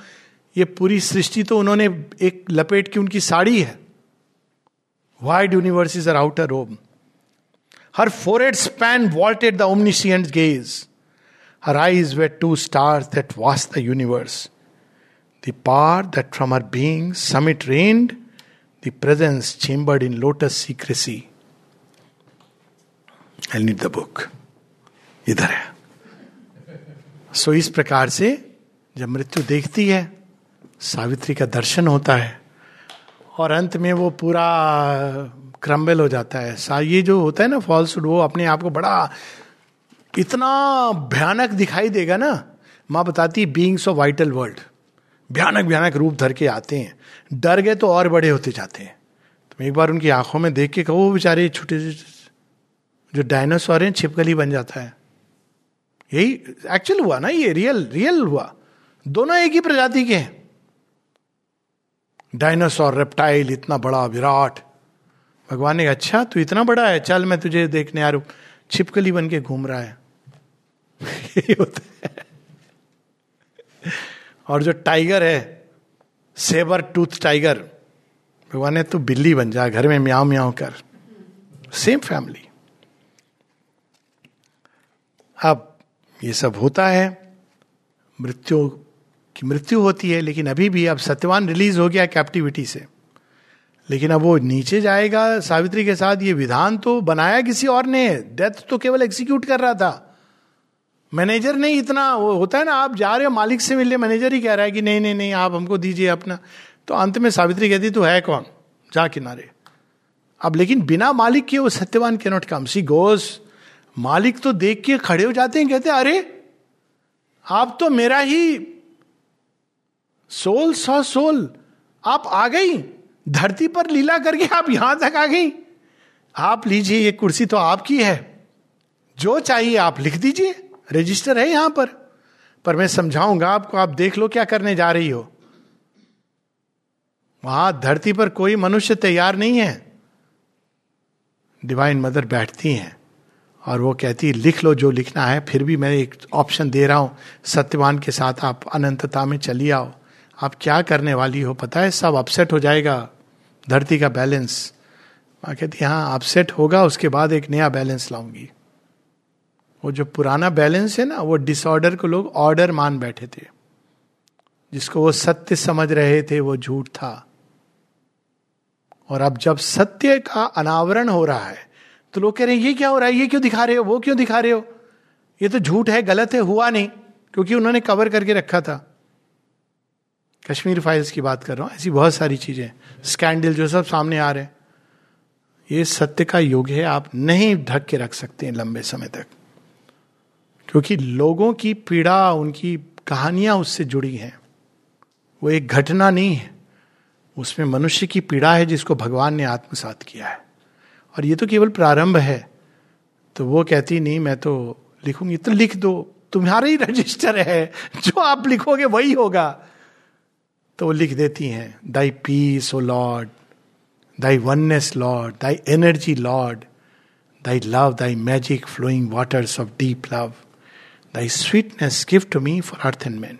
ये पूरी सृष्टि तो उन्होंने एक लपेट की उनकी साड़ी है wide universe is her outer robe her fore span vaulted the omniscient gaze her eyes were two stars that was the universe the power that from her being summit reigned, the presence chambered in lotus secrecy. I'll need the book. इधर है सो so, इस प्रकार से जब मृत्यु देखती है सावित्री का दर्शन होता है और अंत में वो पूरा क्रम्बल हो जाता है सा ये जो होता है ना फॉल्सुड वो अपने आप को बड़ा इतना भयानक दिखाई देगा ना माँ बताती बींग्स ऑफ़ वाइटल वर्ल्ड भयानक भयानक रूप धर के आते हैं। डर गए तो और बड़े होते जाते हैं। तो एक बार उनकी आँखों में देख के कहो बेचारे छोटे जो डायनासोर हैं, छिपकली बन जाता है। यही एक्चुअल हुआ ना ये रियल रियल हुआ। दोनों एक ही प्रजाति के हैं। डायनासोर रेप्टाइल इतना बड़ा, विराट। भगवान ने अच्छा तू इतना बड़ा है, चल, मैं तुझे देखने आ रू छिपकली बन के घूम रहा है। यही होता है। और जो टाइगर है सेबर टूथ टाइगर भगवान ने तो बिल्ली बन जा, घर में म्याओ म्याओ कर। सेम फैमिली अब ये सब होता है, मृत्यु की मृत्यु होती है, लेकिन अभी भी अब सत्यवान रिलीज़ हो गया कैप्टिविटी से। लेकिन अब वो नीचे जाएगा, सावित्री के साथ ये विधान तो बनाया किसी और ने डेथ तो केवल एग्जीक्यूट कर रहा था। मैनेजर नहीं, इतना वो होता है ना, आप जा रहे हो, मालिक से मिलने मैनेजर ही कह रहा है कि नहीं नहीं नहीं, आप हमको दीजिए अपना। तो अंत में सावित्री कहती, तू है कौन? जा किनारे। अब लेकिन बिना मालिक के वो सत्यवान के नॉट कम। सी गोज मालिक तो देख के खड़े हो जाते हैं, कहते अरे, आप तो मेरा ही सोल, सौ सोल, आप आ गई, धरती पर लीला करके आप यहाँ तक आ गई। आप लीजिए ये कुर्सी तो आपकी है, जो चाहिए आप लिख दीजिए। रजिस्टर है यहाँ पर। पर मैं समझाऊँगा आपको, आप देख लो क्या करने जा रही हो। वहाँ धरती पर कोई मनुष्य तैयार नहीं है। डिवाइन मदर बैठती हैं और वो कहती है, लिख लो जो लिखना है, फिर भी मैं एक ऑप्शन दे रहा हूँ। सत्यवान के साथ आप अनंतता में चली आओ। आप क्या करने वाली हो पता है? सब अपसेट हो जाएगा। धरती का बैलेंस कहती हाँ अपसेट होगा, उसके बाद एक नया बैलेंस लाऊँगी। वो जो पुराना बैलेंस है ना, वो डिसऑर्डर को लोग ऑर्डर मान बैठे थे। जिसको वो सत्य समझ रहे थे, वो झूठ था। और अब जब सत्य का अनावरण हो रहा है तो लोग कह रहे हैं, ये क्या हो रहा है? ये क्यों दिखा रहे हो? वो क्यों दिखा रहे हो? ये तो झूठ है, गलत है, हुआ नहीं, क्योंकि उन्होंने कवर करके रखा था। कश्मीर फाइल्स की बात कर रहा हूँ, ऐसी बहुत सारी चीज़ें स्कैंडल जो सब सामने आ रहे हैं। ये सत्य का युग है, आप नहीं ढक के रख सकते हैं लंबे समय तक। क्योंकि लोगों की पीड़ा, उनकी कहानियाँ उससे जुड़ी हैं। वो एक घटना नहीं है। उसमें मनुष्य की पीड़ा है जिसको भगवान ने आत्मसात किया है। और ये तो केवल प्रारंभ है। तो वो कहती, नहीं, मैं तो लिखूँगी। तो लिख दो। तुम्हारा ही रजिस्टर है। जो आप लिखोगे वही होगा। तो वो लिख देती हैं thy peace O lord thy oneness lord thy energy lord thy love thy magic flowing waters of deep love thy sweetness gift me for earth and man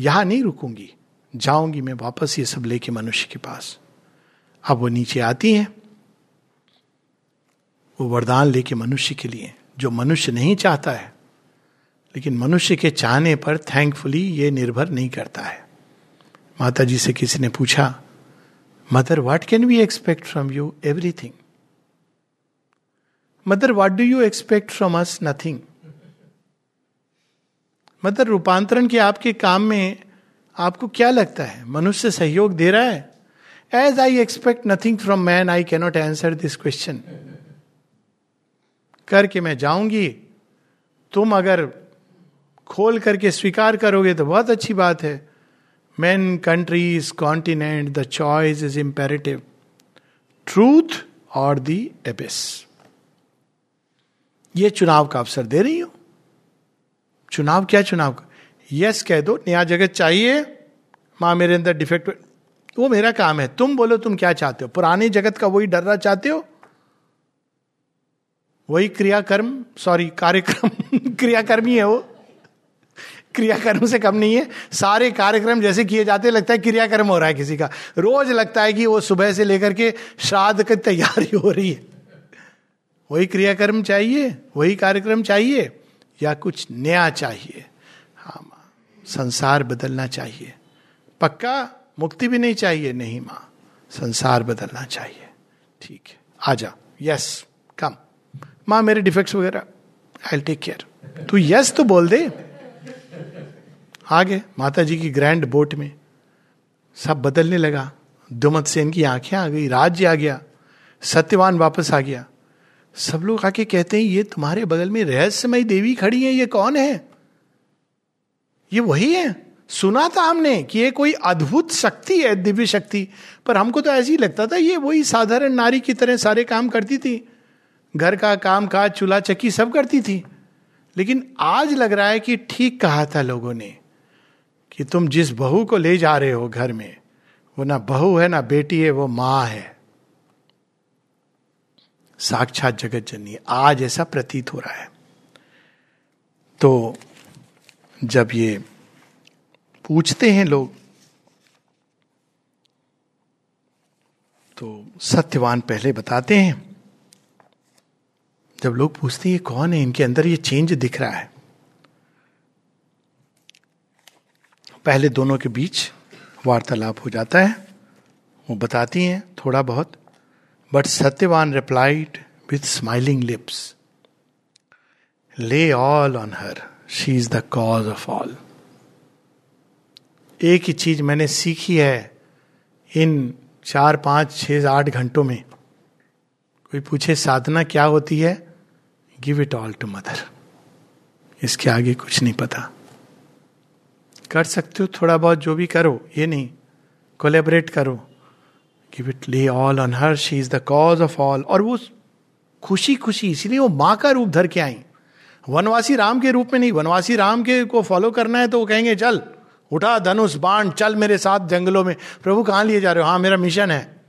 यहाँ नहीं रुकूँगी। जाऊँगी मैं वापस ये सब लेके मनुष्य के पास। अब वो नीचे आती है। वो वरदान लेके मनुष्य के लिए। जो मनुष्य नहीं चाहता है। लेकिन मनुष्य के चाहने पर थैंकफुली ये निर्भर नहीं करता है। माता जी से किसी ने पूछा mother what can we expect from you everything mother what do you expect from us nothing mother, रूपांतरण के आपके काम में आपको क्या लगता है? मनुष्य सहयोग दे रहा है? As I expect nothing from man I cannot answer this question करके मैं जाऊँगी। तुम अगर खोल करके स्वीकार करोगे तो बहुत अच्छी बात है। Man countries continent the choice is imperative truth और दी ये चुनाव का अवसर दे रही हूँ। चुनाव क्या चुनाव का? यस कह दो, नया जगत चाहिए, माँ मेरे अंदर डिफेक्ट वो मेरा काम है। तुम बोलो, तुम क्या चाहते हो? पुराने जगत का वही डर्रा चाहते हो? वही क्रियाकर्म सॉरी कार्यक्रम, क्रियाकर्म ही है वो। क्रियाकर्म से कम नहीं है। सारे कार्यक्रम जैसे किए जाते लगता है क्रियाकर्म हो रहा है किसी का। रोज लगता है कि वो सुबह से लेकर के श्राद्ध की तैयारी हो रही है। वही क्रियाकर्म चाहिए, वही कार्यक्रम चाहिए। या कुछ नया चाहिए। हाँ माँ, संसार बदलना चाहिए। पक्का मुक्ति भी नहीं चाहिए? नहीं माँ, संसार बदलना चाहिए। ठीक है, आ जा यस कम माँ, मेरे डिफेक्ट्स वगैरह आई टेक केयर तू यस तो बोल दे। आगे माता जी की ग्रैंड बोट में। सब बदलने लगा। दुमत सेन की आँखें आ गई, राज्य आ गया। सत्यवान वापस आ गया। सब लोग आके कहते हैं, ये तुम्हारे बगल में रहस्यमय देवी खड़ी है, ये कौन है? ये वही है। सुना था हमने कि ये कोई अद्भुत शक्ति है, दिव्य शक्ति। पर हमको तो ऐसे ही लगता था, ये वही साधारण नारी की तरह सारे काम करती थी। घर का काम काज, चूल्हा चक्की सब करती थी। लेकिन आज लग रहा है कि ठीक कहा था लोगों ने कि तुम जिस बहू को ले जा रहे हो घर में, वो ना बहू है, ना बेटी है, वो माँ है। साक्षात जगत जननी आज ऐसा प्रतीत हो रहा है। तो जब ये पूछते हैं लोग तो सत्यवान पहले बताते हैं। जब लोग पूछते हैं कौन है? इनके अंदर ये चेंज दिख रहा है। पहले दोनों के बीच वार्तालाप हो जाता है। वो बताती हैं थोड़ा बहुत। But Satyavan replied with smiling lips lay all on her she is the cause of all एक ही चीज़ मैंने सीखी है इन चार, पाँच, छह, आठ घंटों में। कोई पूछे, साधना क्या होती है? Give it all to mother इसके आगे कुछ नहीं पता। कर सकते हो, थोड़ा बहुत जो भी करो, ये नहीं। कोलेबरेट करो। Give it lay all on her she is the cause of all और वो खुशी खुशी, इसीलिए वो माँ का रूप धर के आई। वनवासी राम के रूप में नहीं, वनवासी राम के को फॉलो करना है तो वो कहेंगे, चल, उठा धनुष, बाण, चल मेरे साथ जंगलों में। प्रभु, कहाँ लिए जा रहे हो? हाँ मेरा मिशन है।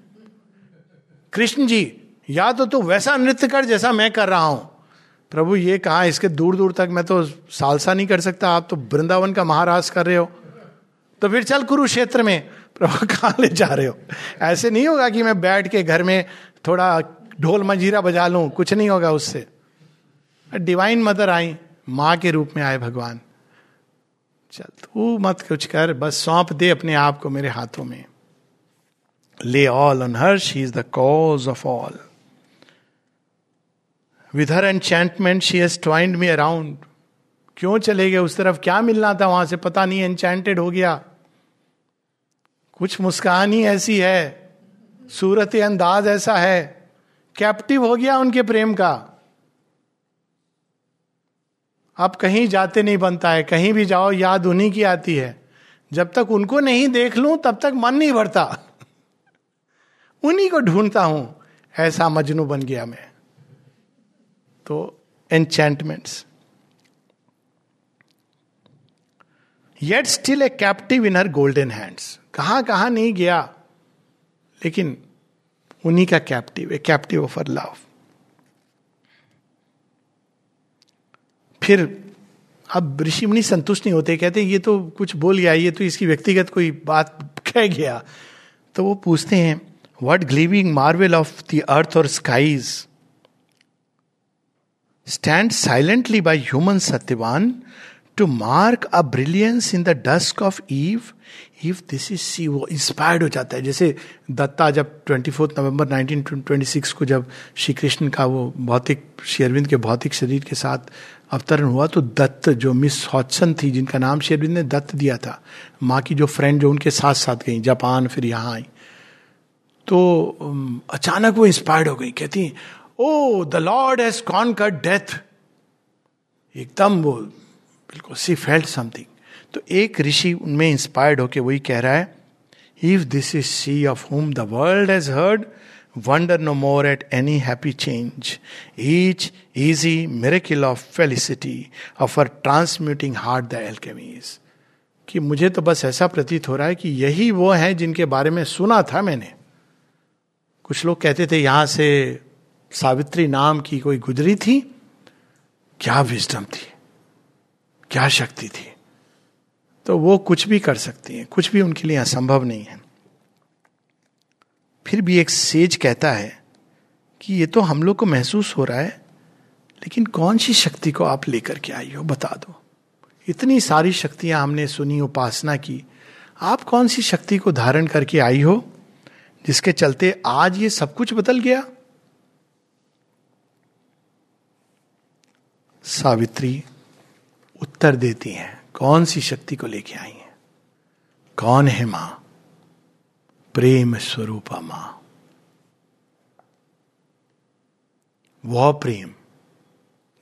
कृष्ण जी, या तो तू वैसा नृत्य कर जैसा मैं कर रहा हूँ। प्रभु, ये कहा इसके दूर दूर तक मैं तो सालसा नहीं कर सकता। आप तो वृंदावन का महाराज कर रहे हो। तो फिर चल कुरुक्षेत्र में। प्रभु कहाँ ले जा रहे हो? ऐसे नहीं होगा कि मैं बैठ के घर में थोड़ा ढोल मंजीरा बजा लूँ? कुछ नहीं होगा उससे। डिवाइन मदर आई, माँ के रूप में आए भगवान। चल तू मत कुछ कर, बस सौंप दे अपने आप को मेरे हाथों में। Lay all on her she is the cause of all with her enchantment she has twined me around क्यों चले गए? उस तरफ़ क्या मिलना था? वहाँ से पता नहीं एनचैंटेड हो गया। कुछ मुस्कान ही ऐसी है। सूरत अंदाज ऐसा है। कैप्टिव हो गया उनके प्रेम का। अब कहीं जाते नहीं बनता है। कहीं भी जाओ, याद उन्हीं की आती है। जब तक उनको नहीं देख लूँ, तब तक मन नहीं भरता। उन्हीं को ढूंढता हूँ। ऐसा मजनू बन गया मैं। तो enchantments yet still a captive in her golden hands कहाँ कहाँ नहीं गया, लेकिन उन्हीं का कैप्टिव है कैप्टिव ऑफ़ अर लव फिर अब ऋषि मुनि संतुष्ट नहीं होते, कहते ये तो कुछ बोल गया, ये तो इसकी व्यक्तिगत कोई बात कह गया। तो वो पूछते हैं what gleaming marvel of the earth और skies stand silently by human Satyavan to mark a brilliance in the dusk of eve if this is she वो इंस्पायर्ड हो जाता है, जैसे दत्ता जब twenty fourth November nineteen twenty six को जब श्री कृष्ण का वो भौतिक शेरविंद के भौतिक शरीर के साथ अवतरण हुआ तो दत्त जो मिस हॉटसन थी, जिनका नाम शेरविंद ने दत्त दिया था, माँ की जो फ्रेंड जो उनके साथ साथ गई, जापान फिर यहाँ आई तो अचानक वो इंस्पायर्ड हो गई, कहती o the Lord has con cut death एकदम वो, बिल्कुल सी फेल्ट समथिंग तो एक ऋषि उनमें इंस्पायर्ड होके वही कह रहा है if this is she of whom the world has heard wonder no more at any happy change each easy miracle of felicity of her transmuting heart the alchemies कि मुझे तो बस ऐसा प्रतीत हो रहा है कि यही वो है जिनके बारे में सुना था मैंने। कुछ लोग कहते थे, यहाँ से सावित्री नाम की कोई गुजरी थी? क्या विजडम थी? क्या शक्ति थी? तो वो कुछ भी कर सकती हैं। कुछ भी उनके लिए असंभव नहीं है। फिर भी एक सेज कहता है कि ये तो हम लोग को महसूस हो रहा है, लेकिन कौन सी शक्ति को आप लेकर के आई हो, बता दो। इतनी सारी शक्तियाँ हमने सुनी, उपासना की। आप कौन सी शक्ति को धारण करके आई हो, जिसके चलते आज ये सब कुछ बदल गया? सावित्री उत्तर देती हैं। कौन सी शक्ति को लेके आई है? कौन है माँ? प्रेम स्वरूपा माँ। वह प्रेम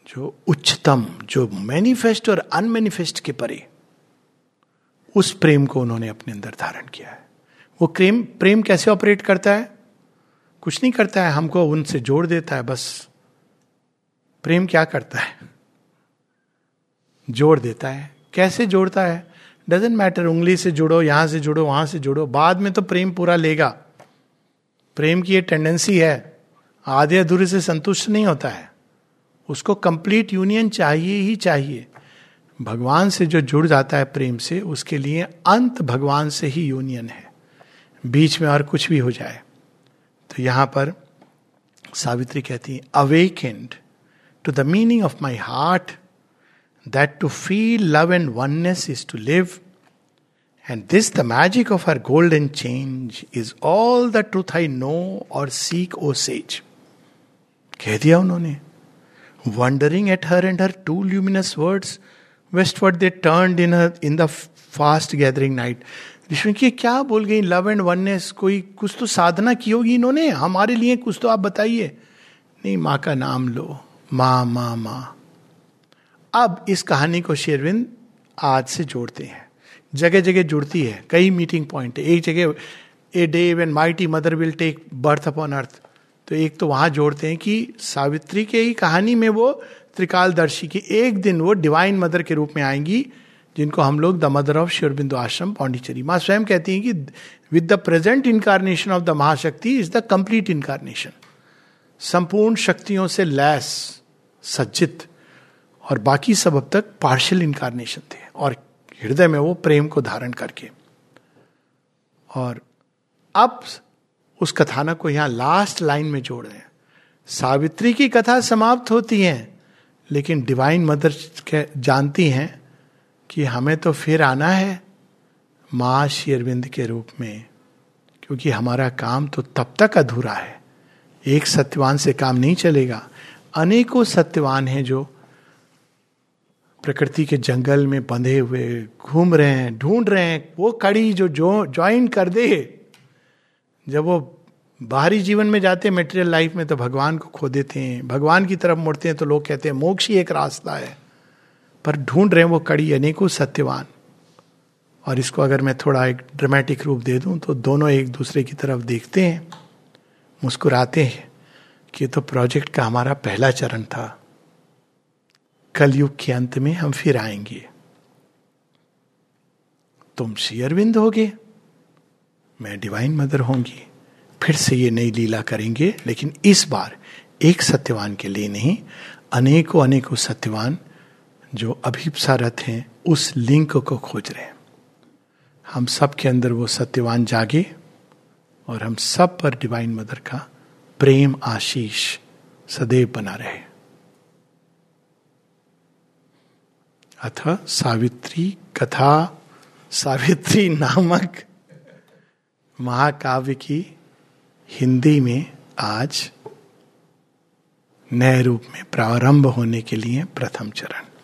जो उच्चतम, जो मैनिफेस्ट और अनमेनिफेस्ट के परे, उस प्रेम को उन्होंने अपने अंदर धारण किया है। वो प्रेम प्रेम कैसे ऑपरेट करता है? कुछ नहीं करता है, हमको उनसे जोड़ देता है, बस। प्रेम क्या करता है? जोड़ देता है। कैसे जोड़ता है? डजेंट मैटर उंगली से जुड़ो, यहाँ से जुड़ो, वहाँ से जुड़ो। बाद में तो प्रेम पूरा लेगा। प्रेम की ये टेंडेंसी है। आधे अधूरे से संतुष्ट नहीं होता है। उसको कंप्लीट यूनियन चाहिए ही चाहिए। भगवान से जो जुड़ जाता है प्रेम से, उसके लिए अंत भगवान से ही यूनियन है। बीच में और कुछ भी हो जाए। तो यहाँ पर सावित्री कहती है awakened to the meaning of my heart that to feel love and oneness is to live. And this, the magic of her golden change, is all the truth I know or seek, O sage. कह दिया उन्होंने at her and her two luminous words, westward they turned in her in the fast gathering night. ऋषि की क्या बोल गई लव एंड वननेस कोई कुछ तो साधना की होगी इन्होंने हमारे लिए कुछ तो आप बताइए नहीं माँ का नाम लो माँ माँ माँ अब इस कहानी को शेरविंद आज से जोड़ते हैं। जगह जगह जुड़ती है, कई मीटिंग पॉइंट एक जगह, a day when mighty mother will take birth upon earth तो एक तो वहाँ जोड़ते हैं कि सावित्री के ही कहानी में वो त्रिकालदर्शी की एक दिन वो डिवाइन मदर के रूप में आएँगी, जिनको हम लोग द मदर ऑफ़ शिवरबिंदु आश्रम पांडिचेरी माँ स्वयं कहती हैं कि with the present incarnation of the Mahashakti is the complete incarnation संपूर्ण शक्तियों से लैस सज्जित और बाकी सब अब तक पार्शियल इनकारनेशन थे। और हृदय में वो प्रेम को धारण करके। और अब उस कथानक को यहाँ लास्ट लाइन में जोड़ रहे हैं। सावित्री की कथा समाप्त होती है, लेकिन डिवाइन मदर जानती हैं कि हमें तो फिर आना है माँ शेरविंद के रूप में, क्योंकि हमारा काम तो तब तक अधूरा है। एक सत्यवान से काम नहीं चलेगा। अनेकों सत्यवान हैं जो प्रकृति के जंगल में बंधे हुए घूम रहे हैं, ढूंढ रहे हैं, वो कड़ी जो जो ज्वाइन कर दे। जब वो बाहरी जीवन में जाते हैं मेटेरियल लाइफ में तो भगवान को खो देते हैं। भगवान की तरफ़ मुड़ते हैं तो लोग कहते हैं, मोक्ष ही एक रास्ता है। पर ढूंढ रहे हैं वो कड़ी अनेकों सत्यवान। और इसको अगर मैं थोड़ा एक ड्रामेटिक रूप दे दूँ तो दोनों एक दूसरे की तरफ़ देखते हैं, मुस्कुराते हैं कि तो प्रोजेक्ट का हमारा पहला चरण था। कलयुग के अंत में हम फिर आएँगे। तुम शेयरविंद होगे, मैं डिवाइन मदर होंगी। फिर से ये नई लीला करेंगे, लेकिन इस बार एक सत्यवान के लिए नहीं, अनेकों अनेकों सत्यवान जो अभिप्सारत हैं, उस लिंक को खोज रहे हैं। हम सब के अंदर वो सत्यवान जागे और हम सब पर डिवाइन मदर का प्रेम आशीष सदैव बना रहे। अथ सावित्री कथा सावित्री नामक महाकाव्य की हिंदी में आज नए रूप में प्रारंभ होने के लिए प्रथम चरण।